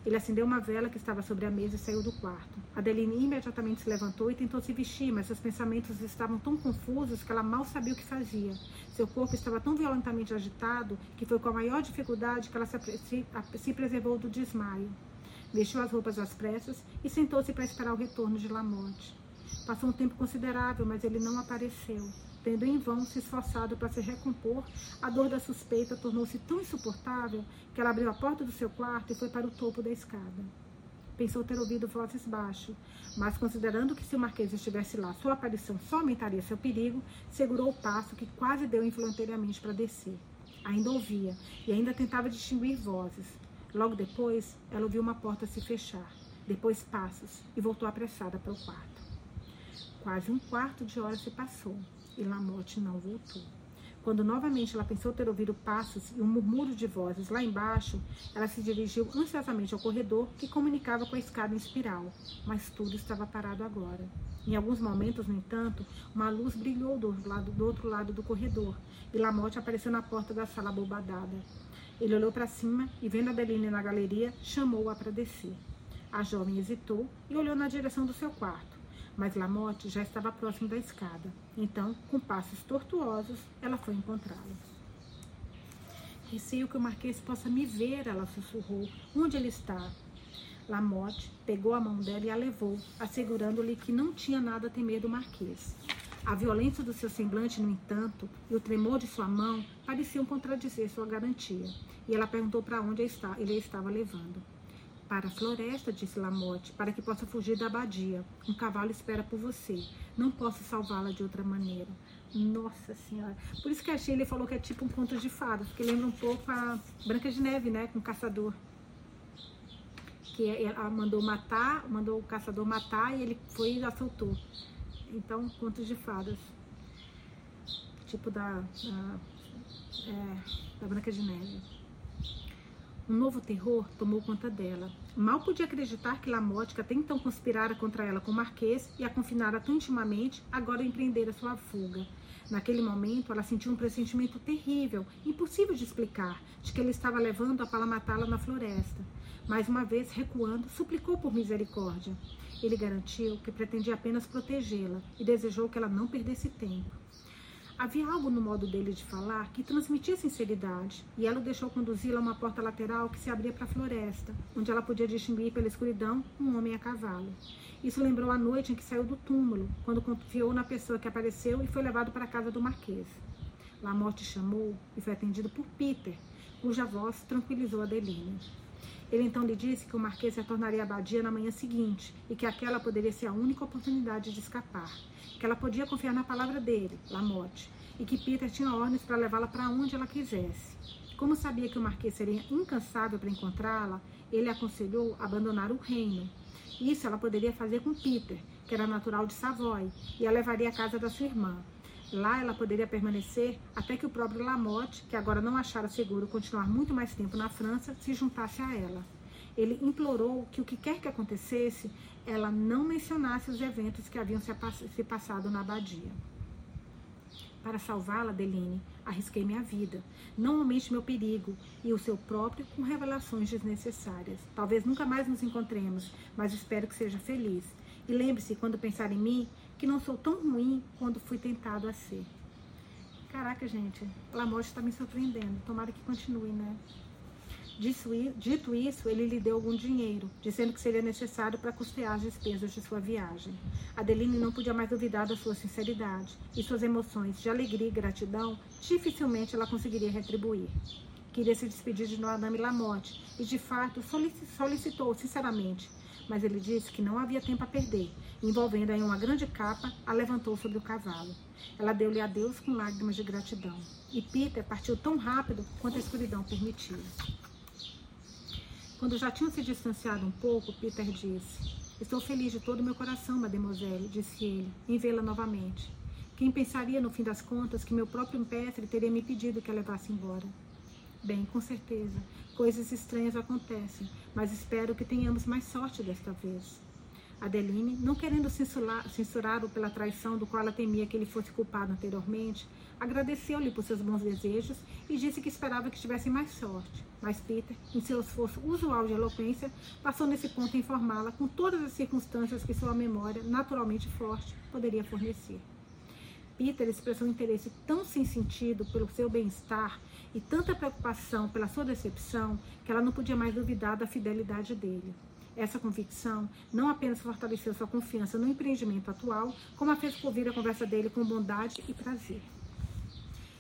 Ele acendeu uma vela que estava sobre a mesa e saiu do quarto. Adeline imediatamente se levantou e tentou se vestir, mas seus pensamentos estavam tão confusos que ela mal sabia o que fazia. Seu corpo estava tão violentamente agitado que foi com a maior dificuldade que ela se, se, se preservou do desmaio. Vestiu as roupas às pressas e sentou-se para esperar o retorno de Lamonte. Passou um tempo considerável, mas ele não apareceu. Tendo em vão se esforçado para se recompor, a dor da suspeita tornou-se tão insuportável que ela abriu a porta do seu quarto e foi para o topo da escada. Pensou ter ouvido vozes baixo, mas considerando que se o Marquês estivesse lá, sua aparição só aumentaria seu perigo, segurou o passo que quase deu involuntariamente para descer. Ainda ouvia e ainda tentava distinguir vozes. Logo depois, ela ouviu uma porta se fechar, depois passos e voltou apressada para o quarto. Quase um quarto de hora se passou e Lamotte não voltou. Quando novamente ela pensou ter ouvido passos e um murmúrio de vozes lá embaixo, ela se dirigiu ansiosamente ao corredor que comunicava com a escada em espiral, mas tudo estava parado agora. Em alguns momentos, no entanto, uma luz brilhou do outro lado do, outro lado do corredor e Lamotte apareceu na porta da sala bobadada. Ele olhou para cima e, vendo Adeline na galeria, chamou-a para descer. A jovem hesitou e olhou na direção do seu quarto mas Lamotte já estava próximo da escada. Então, com passos tortuosos, ela foi encontrá-lo. Receio que o Marquês possa me ver, ela sussurrou. Onde ele está? Lamotte pegou a mão dela e a levou, assegurando-lhe que não tinha nada a temer do Marquês. A violência do seu semblante, no entanto, e o tremor de sua mão pareciam contradizer sua garantia. E ela perguntou para onde ele estava levando. Para a floresta, disse Lamotte, para que possa fugir da abadia. Um cavalo espera por você. Não posso salvá-la de outra maneira. Nossa Senhora. Por isso que a Sheila falou que é tipo um conto de fadas, porque lembra um pouco a Branca de Neve, né? Com o caçador. Que ela mandou matar, mandou o caçador matar e ele foi e assaltou. Então, contos de fadas. Tipo da, da, é, da Branca de Neve. Um novo terror tomou conta dela. Mal podia acreditar que Lamotte, que até então conspirara contra ela com o Marquês e a confinara tão intimamente, agora empreendera sua fuga. Naquele momento, ela sentiu um pressentimento terrível, impossível de explicar, de que ele estava levando-a para matá-la na floresta. Mais uma vez, recuando, suplicou por misericórdia. Ele garantiu que pretendia apenas protegê-la e desejou que ela não perdesse tempo. Havia algo no modo dele de falar que transmitia sinceridade, e ela o deixou conduzi-la a uma porta lateral que se abria para a floresta, onde ela podia distinguir pela escuridão um homem a cavalo. Isso lembrou a noite em que saiu do túmulo, quando confiou na pessoa que apareceu e foi levado para a casa do Marquês. Lamotte chamou e foi atendido por Peter, cuja voz tranquilizou Adeline. Ele então lhe disse que o Marquês retornaria à abadia na manhã seguinte e que aquela poderia ser a única oportunidade de escapar que ela podia confiar na palavra dele, Lamotte, e que Peter tinha ordens para levá-la para onde ela quisesse. Como sabia que o Marquês seria incansável para encontrá-la, ele aconselhou abandonar o reino. Isso ela poderia fazer com Peter, que era natural de Savoy, e a levaria à casa da sua irmã. Lá ela poderia permanecer até que o próprio Lamotte, que agora não achara seguro continuar muito mais tempo na França, se juntasse a ela. Ele implorou que o que quer que acontecesse, ela não mencionasse os eventos que haviam se passado na abadia. Para salvá-la, Deline, arrisquei minha vida, não aumente meu perigo e o seu próprio com revelações desnecessárias. Talvez nunca mais nos encontremos, mas espero que seja feliz. E lembre-se, quando pensar em mim, que não sou tão ruim quando fui tentado a ser. Caraca, gente, Lamotte está me surpreendendo. Tomara que continue, né? Dito isso, ele lhe deu algum dinheiro, dizendo que seria necessário para custear as despesas de sua viagem. Adeline não podia mais duvidar da sua sinceridade e suas emoções de alegria e gratidão dificilmente ela conseguiria retribuir. Queria se despedir de Madame Lamotte e, de fato, solicitou sinceramente, mas ele disse que não havia tempo a perder. Envolvendo-a em uma grande capa, a levantou sobre o cavalo. Ela deu-lhe adeus com lágrimas de gratidão. E Peter partiu tão rápido quanto a escuridão permitia. Quando já tinham se distanciado um pouco, Peter disse: Estou feliz de todo o meu coração, mademoiselle, disse ele, em vê-la novamente. Quem pensaria, no fim das contas, que meu próprio mestre teria me pedido que a levasse embora? Bem, com certeza, coisas estranhas acontecem, mas espero que tenhamos mais sorte desta vez. Adeline, não querendo censurá-lo pela traição do qual ela temia que ele fosse culpado anteriormente, agradeceu-lhe por seus bons desejos e disse que esperava que tivesse mais sorte. Mas Peter, em seu esforço usual de eloquência, passou nesse ponto a informá-la com todas as circunstâncias que sua memória, naturalmente forte, poderia fornecer. Peter expressou um interesse tão sem sentido pelo seu bem-estar e tanta preocupação pela sua decepção que ela não podia mais duvidar da fidelidade dele. Essa convicção não apenas fortaleceu sua confiança no empreendimento atual, como a fez ouvir a conversa dele com bondade e prazer.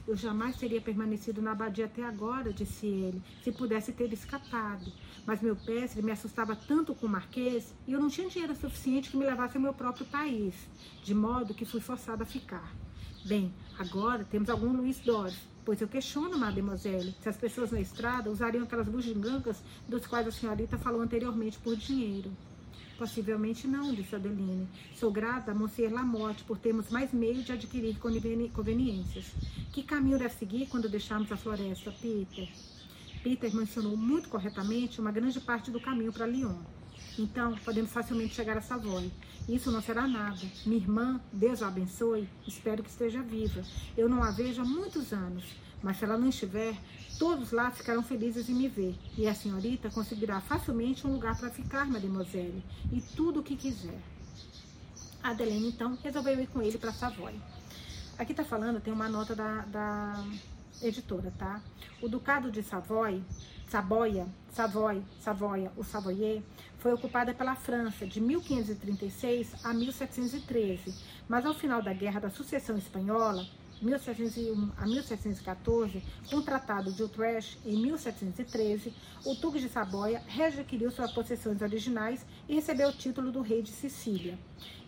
Eu jamais teria permanecido na abadia até agora, disse ele, se pudesse ter escapado. Mas meu pestre me assustava tanto com o marquês e eu não tinha dinheiro suficiente que me levasse ao meu próprio país, de modo que fui forçada a ficar. Bem, agora temos algum Luiz Doris, Pois eu questiono, mademoiselle, se as pessoas na estrada usariam aquelas bugigangas dos quais a senhorita falou anteriormente por dinheiro. Possivelmente não, disse Adeline. Sou grata a Monsieur Lamotte por termos mais meios de adquirir conveniências. Que caminho deve seguir quando deixarmos a floresta, Peter? Peter mencionou muito corretamente uma grande parte do caminho para Lyon. Então, podemos facilmente chegar a Savoy. Isso não será nada. Minha irmã, Deus a abençoe, espero que esteja viva. Eu não a vejo há muitos anos, mas se ela não estiver, todos lá ficarão felizes em me ver. E a senhorita conseguirá facilmente um lugar para ficar, mademoiselle, e tudo o que quiser. Adelene, então, resolveu ir com ele para Savoy. Aqui está falando, tem uma nota da, da editora, tá? O Ducado de Savoy Saboia, Savoy, Savoia, o Savoyer, foi ocupada pela França de 1536 a 1713, mas ao final da Guerra da Sucessão Espanhola, 1701 a 1714, com o Tratado de Utrecht em 1713, o Duque de Saboia readquiriu suas possessões originais e recebeu o título do rei de Sicília.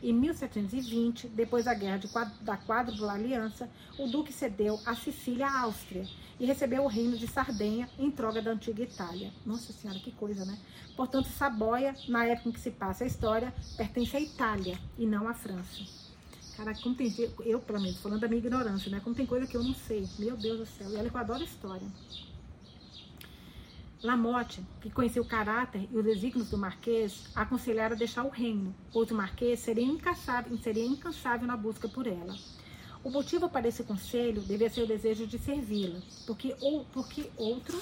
Em 1720, depois da Guerra de, da Quádrupla Aliança, o Duque cedeu a Sicília à Áustria e recebeu o reino de Sardenha em troca da antiga Itália. Nossa Senhora, que coisa, né? Portanto, Saboia, na época em que se passa a história, pertence à Itália e não à França. Cara, como tem eu, pelo menos, falando da minha ignorância, né? Como tem coisa que eu não sei. Meu Deus do céu. E olha que eu adoro história. Lamotte, que conhecia o caráter e os desígnios do Marquês, aconselhara deixar o reino, pois o Marquês seria incansável, seria incansável na busca por ela. O motivo para esse conselho devia ser o desejo de servi-la, porque, ou, porque outro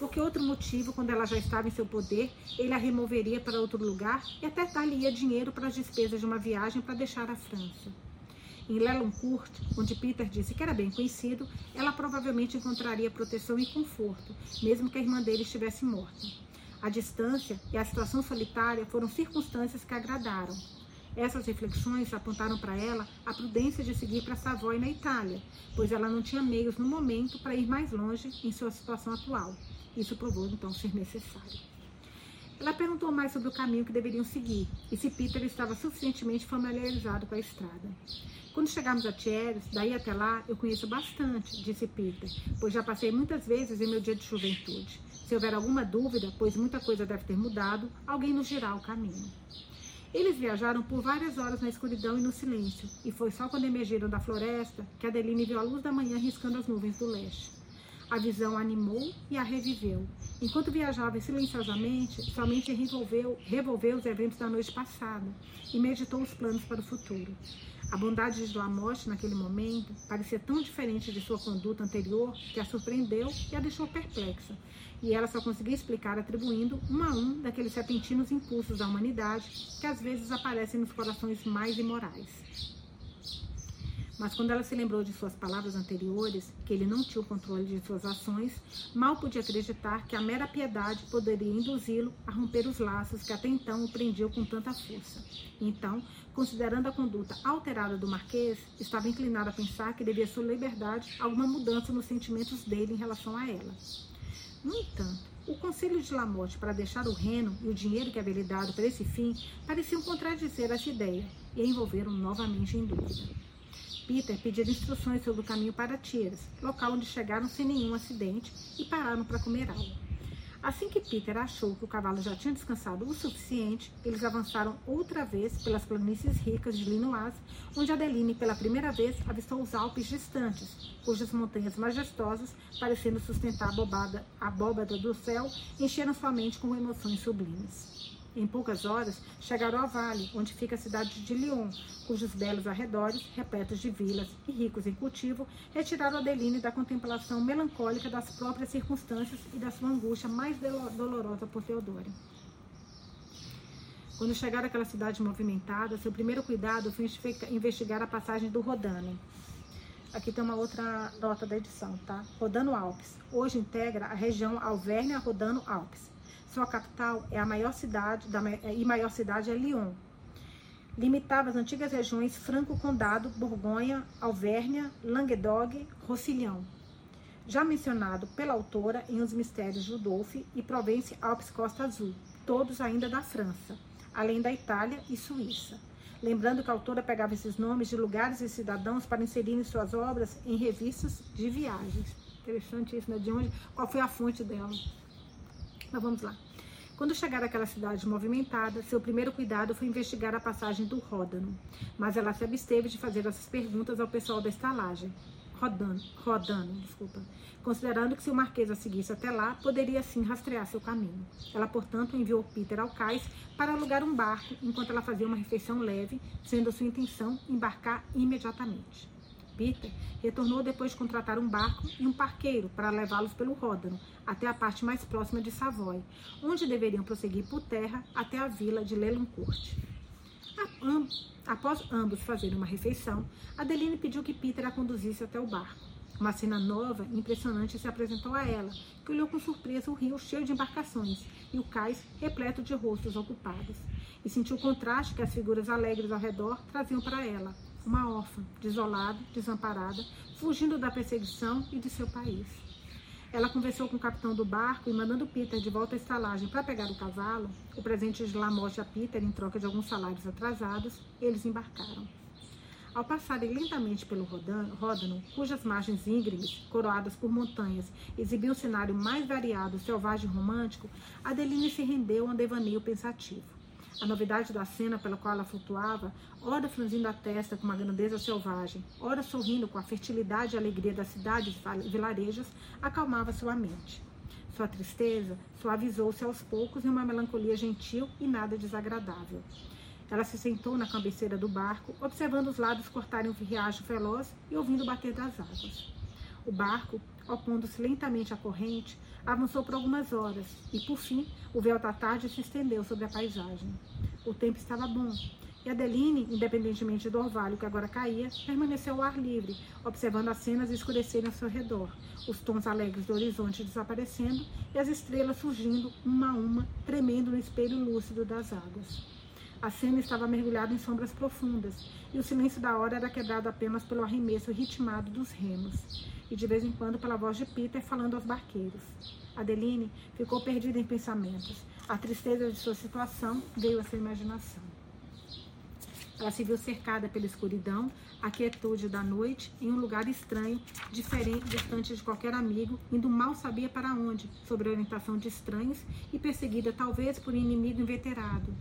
porque outro motivo, quando ela já estava em seu poder, ele a removeria para outro lugar e até dar-lhe dinheiro para as despesas de uma viagem para deixar a França. Em Leloncourt, onde Peter disse que era bem conhecido, ela provavelmente encontraria proteção e conforto, mesmo que a irmã dele estivesse morta. A distância e a situação solitária foram circunstâncias que agradaram. Essas reflexões apontaram para ela a prudência de seguir para Savoy na Itália, pois ela não tinha meios no momento para ir mais longe em sua situação atual. Isso provou então ser necessário. Ela perguntou mais sobre o caminho que deveriam seguir e se Peter estava suficientemente familiarizado com a estrada. Quando chegarmos a Thierry, daí até lá, eu conheço bastante, disse Peter, pois já passei muitas vezes em meu dia de juventude. Se houver alguma dúvida, pois muita coisa deve ter mudado, alguém nos dirá o caminho. Eles viajaram por várias horas na escuridão e no silêncio, e foi só quando emergiram da floresta que Adeline viu a luz da manhã riscando as nuvens do leste. A visão animou e a reviveu. Enquanto viajava silenciosamente, somente revolveu, revolveu os eventos da noite passada e meditou os planos para o futuro. A bondade de Lamotte naquele momento parecia tão diferente de sua conduta anterior que a surpreendeu e a deixou perplexa. E ela só conseguia explicar atribuindo um a um daqueles repentinos impulsos da humanidade que às vezes aparecem nos corações mais imorais. Mas quando ela se lembrou de suas palavras anteriores, que ele não tinha o controle de suas ações, mal podia acreditar que a mera piedade poderia induzi-lo a romper os laços que até então o prendiam com tanta força. Então, considerando a conduta alterada do Marquês, estava inclinada a pensar que devia sua liberdade alguma mudança nos sentimentos dele em relação a ela. No entanto, o conselho de Lamotte para deixar o Reno e o dinheiro que havia lhe dado para esse fim pareciam contradizer essa ideia e a envolveram novamente em dúvida. Peter pediu instruções sobre o caminho para Tiras, local onde chegaram sem nenhum acidente e pararam para comer algo. Assim que Peter achou que o cavalo já tinha descansado o suficiente, eles avançaram outra vez pelas planícies ricas de Linoise, onde Adeline, pela primeira vez, avistou os Alpes distantes, cujas montanhas majestosas, parecendo sustentar a abóbada, a abóbada do céu, encheram sua mente com emoções sublimes. Em poucas horas, chegaram ao vale, onde fica a cidade de Lyon, cujos belos arredores, repletos de vilas e ricos em cultivo, retiraram Adeline da contemplação melancólica das próprias circunstâncias e da sua angústia mais dolorosa por Teodoro. Quando chegaram àquela cidade movimentada, seu primeiro cuidado foi investigar a passagem do Rodano. Aqui tem uma outra nota da edição, tá? Rodano Alpes. Hoje integra a região Alvernia-Rodano Alpes. Sua capital é a maior cidade da, e maior cidade é Lyon. Limitava as antigas regiões Franco-Condado, Borgonha, Alvérnia, Languedoc, Roussillon. Já mencionado pela autora em Os Mistérios de Rudolphe e Provence Alpes Costa Azul, todos ainda da França, além da Itália e Suíça. Lembrando que a autora pegava esses nomes de lugares e cidadãos para inserir em suas obras em revistas de viagens. Interessante isso, né? De onde, qual foi a fonte dela? Mas vamos lá. Quando chegar àquela cidade movimentada, seu primeiro cuidado foi investigar a passagem do Ródano, mas ela se absteve de fazer essas perguntas ao pessoal da estalagem. Rodano, Rodano, desculpa, considerando que se o Marquês a seguisse até lá, poderia sim rastrear seu caminho. Ela, portanto, enviou Peter ao cais para alugar um barco enquanto ela fazia uma refeição leve, sendo sua intenção embarcar imediatamente. Peter retornou depois de contratar um barco e um parqueiro para levá-los pelo Ródano até a parte mais próxima de Savoy, onde deveriam prosseguir por terra até a vila de Lelancourt. Após ambos fazerem uma refeição, Adeline pediu que Peter a conduzisse até o barco. Uma cena nova e impressionante se apresentou a ela, que olhou com surpresa o rio cheio de embarcações e o cais repleto de rostos ocupados, e sentiu o contraste que as figuras alegres ao redor traziam para ela, uma órfã, desolada, desamparada, fugindo da perseguição e de seu país. Ela conversou com o capitão do barco e, mandando Peter de volta à estalagem para pegar o cavalo, o presente de Lamotte a Peter em troca de alguns salários atrasados, eles embarcaram. Ao passarem lentamente pelo Ródano, cujas margens íngremes, coroadas por montanhas, exibiam um cenário mais variado, selvagem e romântico, Adeline se rendeu a um devaneio pensativo. A novidade da cena pela qual ela flutuava, ora franzindo a testa com uma grandeza selvagem, ora sorrindo com a fertilidade e alegria das cidades e vilarejos, acalmava sua mente. Sua tristeza suavizou-se aos poucos em uma melancolia gentil e nada desagradável. Ela se sentou na cabeceira do barco, observando os lados cortarem o riacho veloz e ouvindo o bater das águas. O barco, opondo-se lentamente à corrente, avançou por algumas horas e, por fim, o véu da tarde se estendeu sobre a paisagem. O tempo estava bom e Adeline, independentemente do orvalho que agora caía, permaneceu ao ar livre, observando as cenas escurecerem ao seu redor, os tons alegres do horizonte desaparecendo e as estrelas surgindo uma a uma, tremendo no espelho lúcido das águas. A cena estava mergulhada em sombras profundas, e o silêncio da hora era quebrado apenas pelo arremesso ritmado dos remos, e de vez em quando pela voz de Peter falando aos barqueiros. Adeline ficou perdida em pensamentos. A tristeza de sua situação veio à sua imaginação. Ela se viu cercada pela escuridão, a quietude da noite, em um lugar estranho, diferente, distante de qualquer amigo, indo mal sabia para onde, sob orientação de estranhos e perseguida talvez por um inimigo inveterado.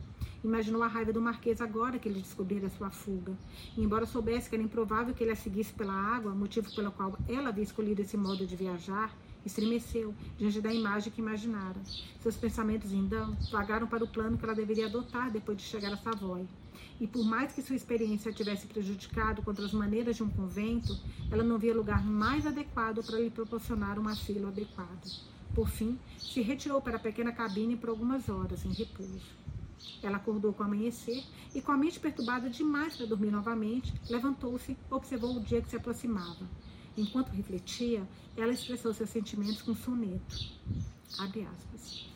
Imaginou a raiva do Marquês agora que ele descobrira sua fuga. E, embora soubesse que era improvável que ele a seguisse pela água, motivo pelo qual ela havia escolhido esse modo de viajar, estremeceu diante da imagem que imaginara. Seus pensamentos, então, vagaram para o plano que ela deveria adotar depois de chegar a Savoy. E por mais que sua experiência tivesse prejudicado contra as maneiras de um convento, ela não via lugar mais adequado para lhe proporcionar um asilo adequado. Por fim, se retirou para a pequena cabine por algumas horas, em repouso. Ela acordou com o amanhecer e, com a mente perturbada demais para dormir novamente, levantou-se, observou o dia que se aproximava. Enquanto refletia, ela expressou seus sentimentos com soneto. Abre aspas.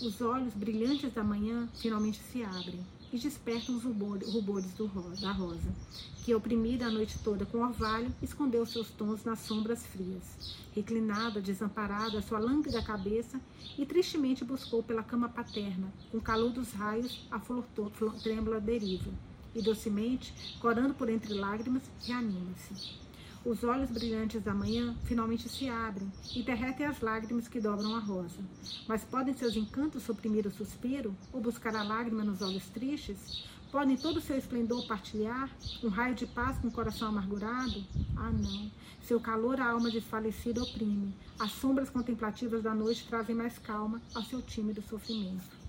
Os olhos brilhantes da manhã finalmente se abrem e despertam os rubores da rosa, que, oprimida a noite toda com orvalho, escondeu seus tons nas sombras frias. Reclinada, desamparada, sua lânguida cabeça, e tristemente buscou pela cama paterna, com calor dos raios, a flor trêmula deriva, e docemente, corando por entre lágrimas, reanima-se. Os olhos brilhantes da manhã finalmente se abrem e derretem as lágrimas que dobram a rosa. Mas podem seus encantos suprimir o suspiro ou buscar a lágrima nos olhos tristes? Podem todo o seu esplendor partilhar? Um raio de paz com o coração amargurado? Ah, não. Seu calor a alma desfalecida oprime. As sombras contemplativas da noite trazem mais calma ao seu tímido sofrimento.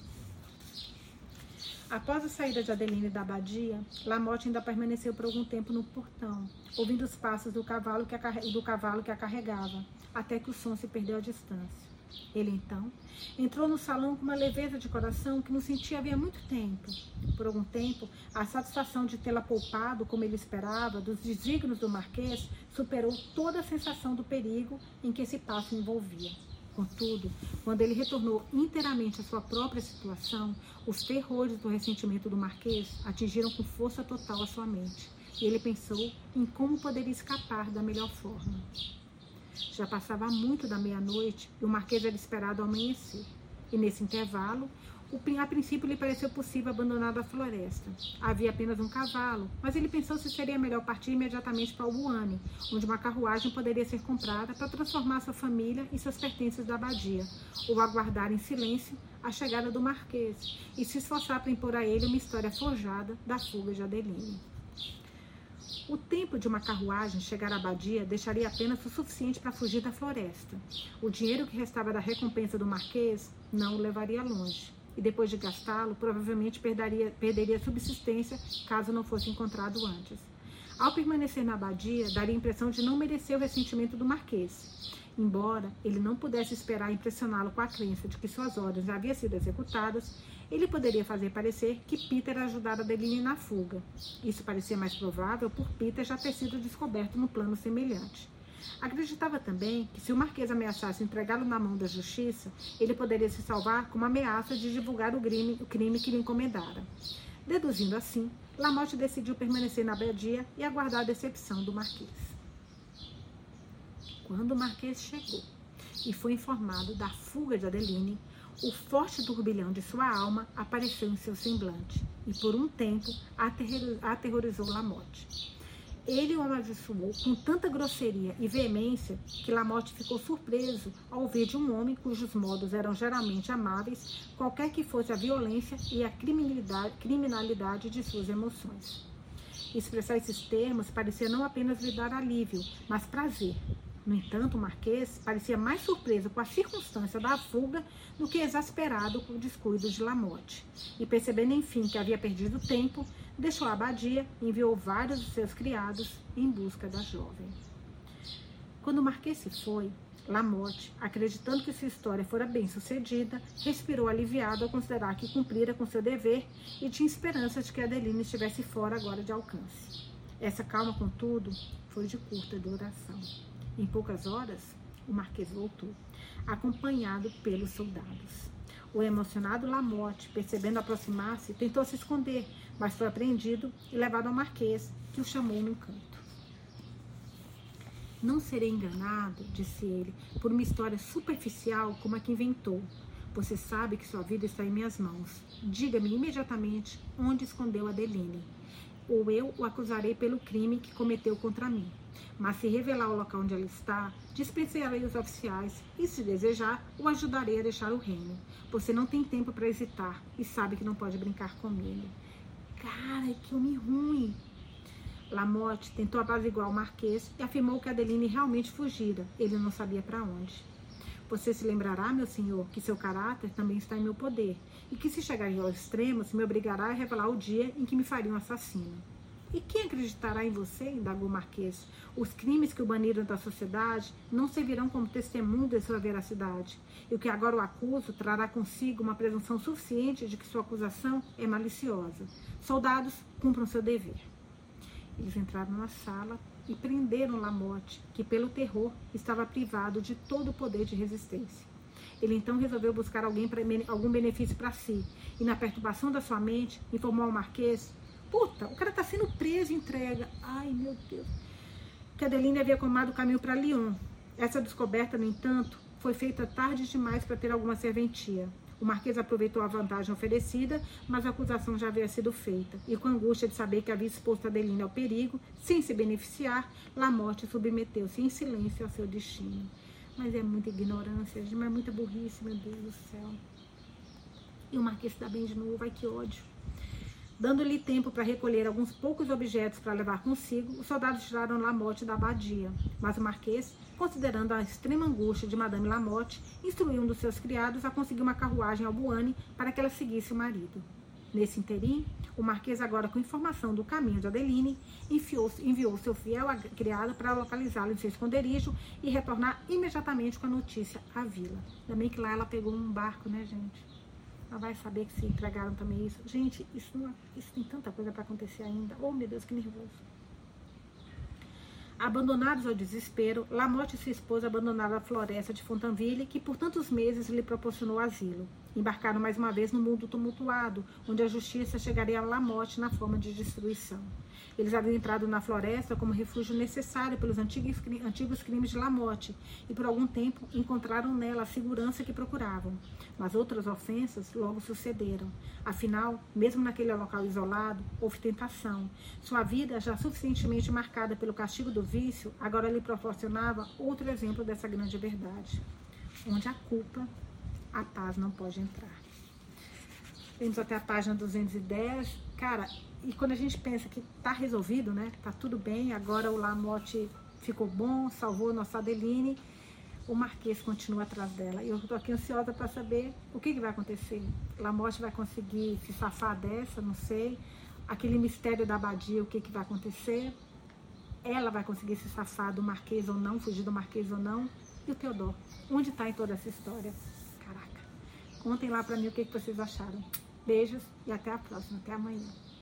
Após a saída de Adeline da abadia, Lamotte ainda permaneceu por algum tempo no portão, ouvindo os passos do cavalo que a, do cavalo que a carregava, até que o som se perdeu à distância. Ele então entrou no salão com uma leveza de coração que não sentia havia muito tempo. Por algum tempo, a satisfação de tê-la poupado, como ele esperava, dos desígnios do marquês, superou toda a sensação do perigo em que esse passo envolvia. Contudo, quando ele retornou inteiramente à sua própria situação, os terrores do ressentimento do Marquês atingiram com força total a sua mente, e ele pensou em como poderia escapar da melhor forma. Já passava muito da meia-noite e o Marquês era esperado amanhecer, e nesse intervalo a princípio lhe pareceu possível abandonar a floresta. Havia apenas um cavalo, mas ele pensou se seria melhor partir imediatamente para Albuane, onde uma carruagem poderia ser comprada para transformar sua família e seus pertences da abadia, ou aguardar em silêncio a chegada do Marquês e se esforçar para impor a ele uma história forjada da fuga de Adeline. O tempo de uma carruagem chegar à abadia deixaria apenas o suficiente para fugir da floresta. O dinheiro que restava da recompensa do Marquês não o levaria longe e depois de gastá-lo, provavelmente perderia, perderia subsistência caso não fosse encontrado antes. Ao permanecer na abadia, daria a impressão de não merecer o ressentimento do Marquês. Embora ele não pudesse esperar impressioná-lo com a crença de que suas ordens haviam sido executadas, ele poderia fazer parecer que Peter ajudara Adeline na fuga. Isso parecia mais provável por Peter já ter sido descoberto no plano semelhante. Acreditava também que se o Marquês ameaçasse entregá-lo na mão da justiça, ele poderia se salvar com uma ameaça de divulgar o crime, o crime que lhe encomendara. Deduzindo assim, Lamotte decidiu permanecer na abadia e aguardar a decepção do Marquês. Quando o Marquês chegou e foi informado da fuga de Adeline, o forte turbilhão de sua alma apareceu em seu semblante e, por um tempo, aterrorizou Lamotte. Ele o amaldiçoou com tanta grosseria e veemência que Lamotte ficou surpreso ao ouvir de um homem cujos modos eram geralmente amáveis, qualquer que fosse a violência e a criminalidade de suas emoções. Expressar esses termos parecia não apenas lhe dar alívio, mas prazer. No entanto, o Marquês parecia mais surpreso com a circunstância da fuga do que exasperado com o descuido de Lamotte. E percebendo enfim que havia perdido tempo, deixou a abadia e enviou vários de seus criados em busca da jovem. Quando o Marquês se foi, Lamotte, acreditando que sua história fora bem sucedida, respirou aliviado ao considerar que cumprira com seu dever e tinha esperança de que Adeline estivesse fora agora de alcance. Essa calma, contudo, foi de curta duração. Em poucas horas, o Marquês voltou, acompanhado pelos soldados. O emocionado Lamotte, percebendo aproximar-se, tentou se esconder, mas foi apreendido e levado ao Marquês, que o chamou num canto. Não serei enganado, disse ele, por uma história superficial como a que inventou. Você sabe que sua vida está em minhas mãos. Diga-me imediatamente onde escondeu Adeline, ou eu o acusarei pelo crime que cometeu contra mim. Mas se revelar o local onde ela está, dispensarei os oficiais e, se desejar, o ajudarei a deixar o reino. Você não tem tempo para hesitar e sabe que não pode brincar comigo. Cara, que homem ruim! Lamotte tentou apaziguar o marquês e afirmou que Adeline realmente fugira. Ele não sabia para onde. Você se lembrará, meu senhor, que seu caráter também está em meu poder, e que se chegar ao extremo, se me obrigará a revelar o dia em que me faria um assassino. E quem acreditará em você, indagou Marquês? Os crimes que o baniram da sociedade não servirão como testemunho de sua veracidade. E o que agora o acuso trará consigo uma presunção suficiente de que sua acusação é maliciosa. Soldados, cumpram seu dever. Eles entraram na sala e prenderam Lamotte, que pelo terror estava privado de todo o poder de resistência. Ele então resolveu buscar alguém pra, algum benefício para si e, na perturbação da sua mente, informou ao Marquês Puta, o cara tá sendo preso entrega. Ai, meu Deus. Que Adeline havia comado o caminho para Lyon. Essa descoberta, no entanto, foi feita tarde demais para ter alguma serventia. O Marquês aproveitou a vantagem oferecida, mas a acusação já havia sido feita. E com angústia de saber que havia exposto Adeline ao perigo, sem se beneficiar, Lamotte submeteu-se em silêncio ao seu destino. Mas é muita ignorância, mas é muita burrice, meu Deus do céu. E o Marquês está bem de novo, ai que ódio. Dando-lhe tempo para recolher alguns poucos objetos para levar consigo, os soldados tiraram Lamotte da abadia. Mas o marquês, considerando a extrema angústia de Madame Lamotte, instruiu um dos seus criados a conseguir uma carruagem ao Buane para que ela seguisse o marido. Nesse interim, o marquês, agora com informação do caminho de Adeline, enviou, enviou seu fiel criado para localizá-lo em seu esconderijo e retornar imediatamente com a notícia à vila. Bem que lá ela pegou um barco, né, gente? Vai saber que se entregaram também isso. Gente, isso, não, isso tem tanta coisa para acontecer ainda. Oh, meu Deus, que nervoso. Abandonados ao desespero, Lamotte e sua esposa abandonaram a floresta de Fontainville, que por tantos meses lhe proporcionou asilo. Embarcaram mais uma vez no mundo tumultuado, onde a justiça chegaria a Lamotte na forma de destruição. Eles haviam entrado na floresta como refúgio necessário pelos antigos, antigos crimes de Lamotte e por algum tempo encontraram nela a segurança que procuravam. Mas outras ofensas logo sucederam. Afinal, mesmo naquele local isolado, houve tentação. Sua vida, já suficientemente marcada pelo castigo do vício, agora lhe proporcionava outro exemplo dessa grande verdade. Onde a culpa, a paz não pode entrar. Vamos até a página 210. Cara, e quando a gente pensa que tá resolvido, né? Tá tudo bem, agora o Lamotte ficou bom, salvou a nossa Adeline, o Marquês continua atrás dela. E eu tô aqui ansiosa para saber o que, que vai acontecer. Lamotte vai conseguir se safar dessa, não sei. Aquele mistério da abadia, o que, que vai acontecer. Ela vai conseguir se safar do Marquês ou não, fugir do Marquês ou não. E o Teodoro? Onde está em toda essa história? Caraca. Contem lá para mim o que, que vocês acharam. Beijos e até a próxima. Até amanhã.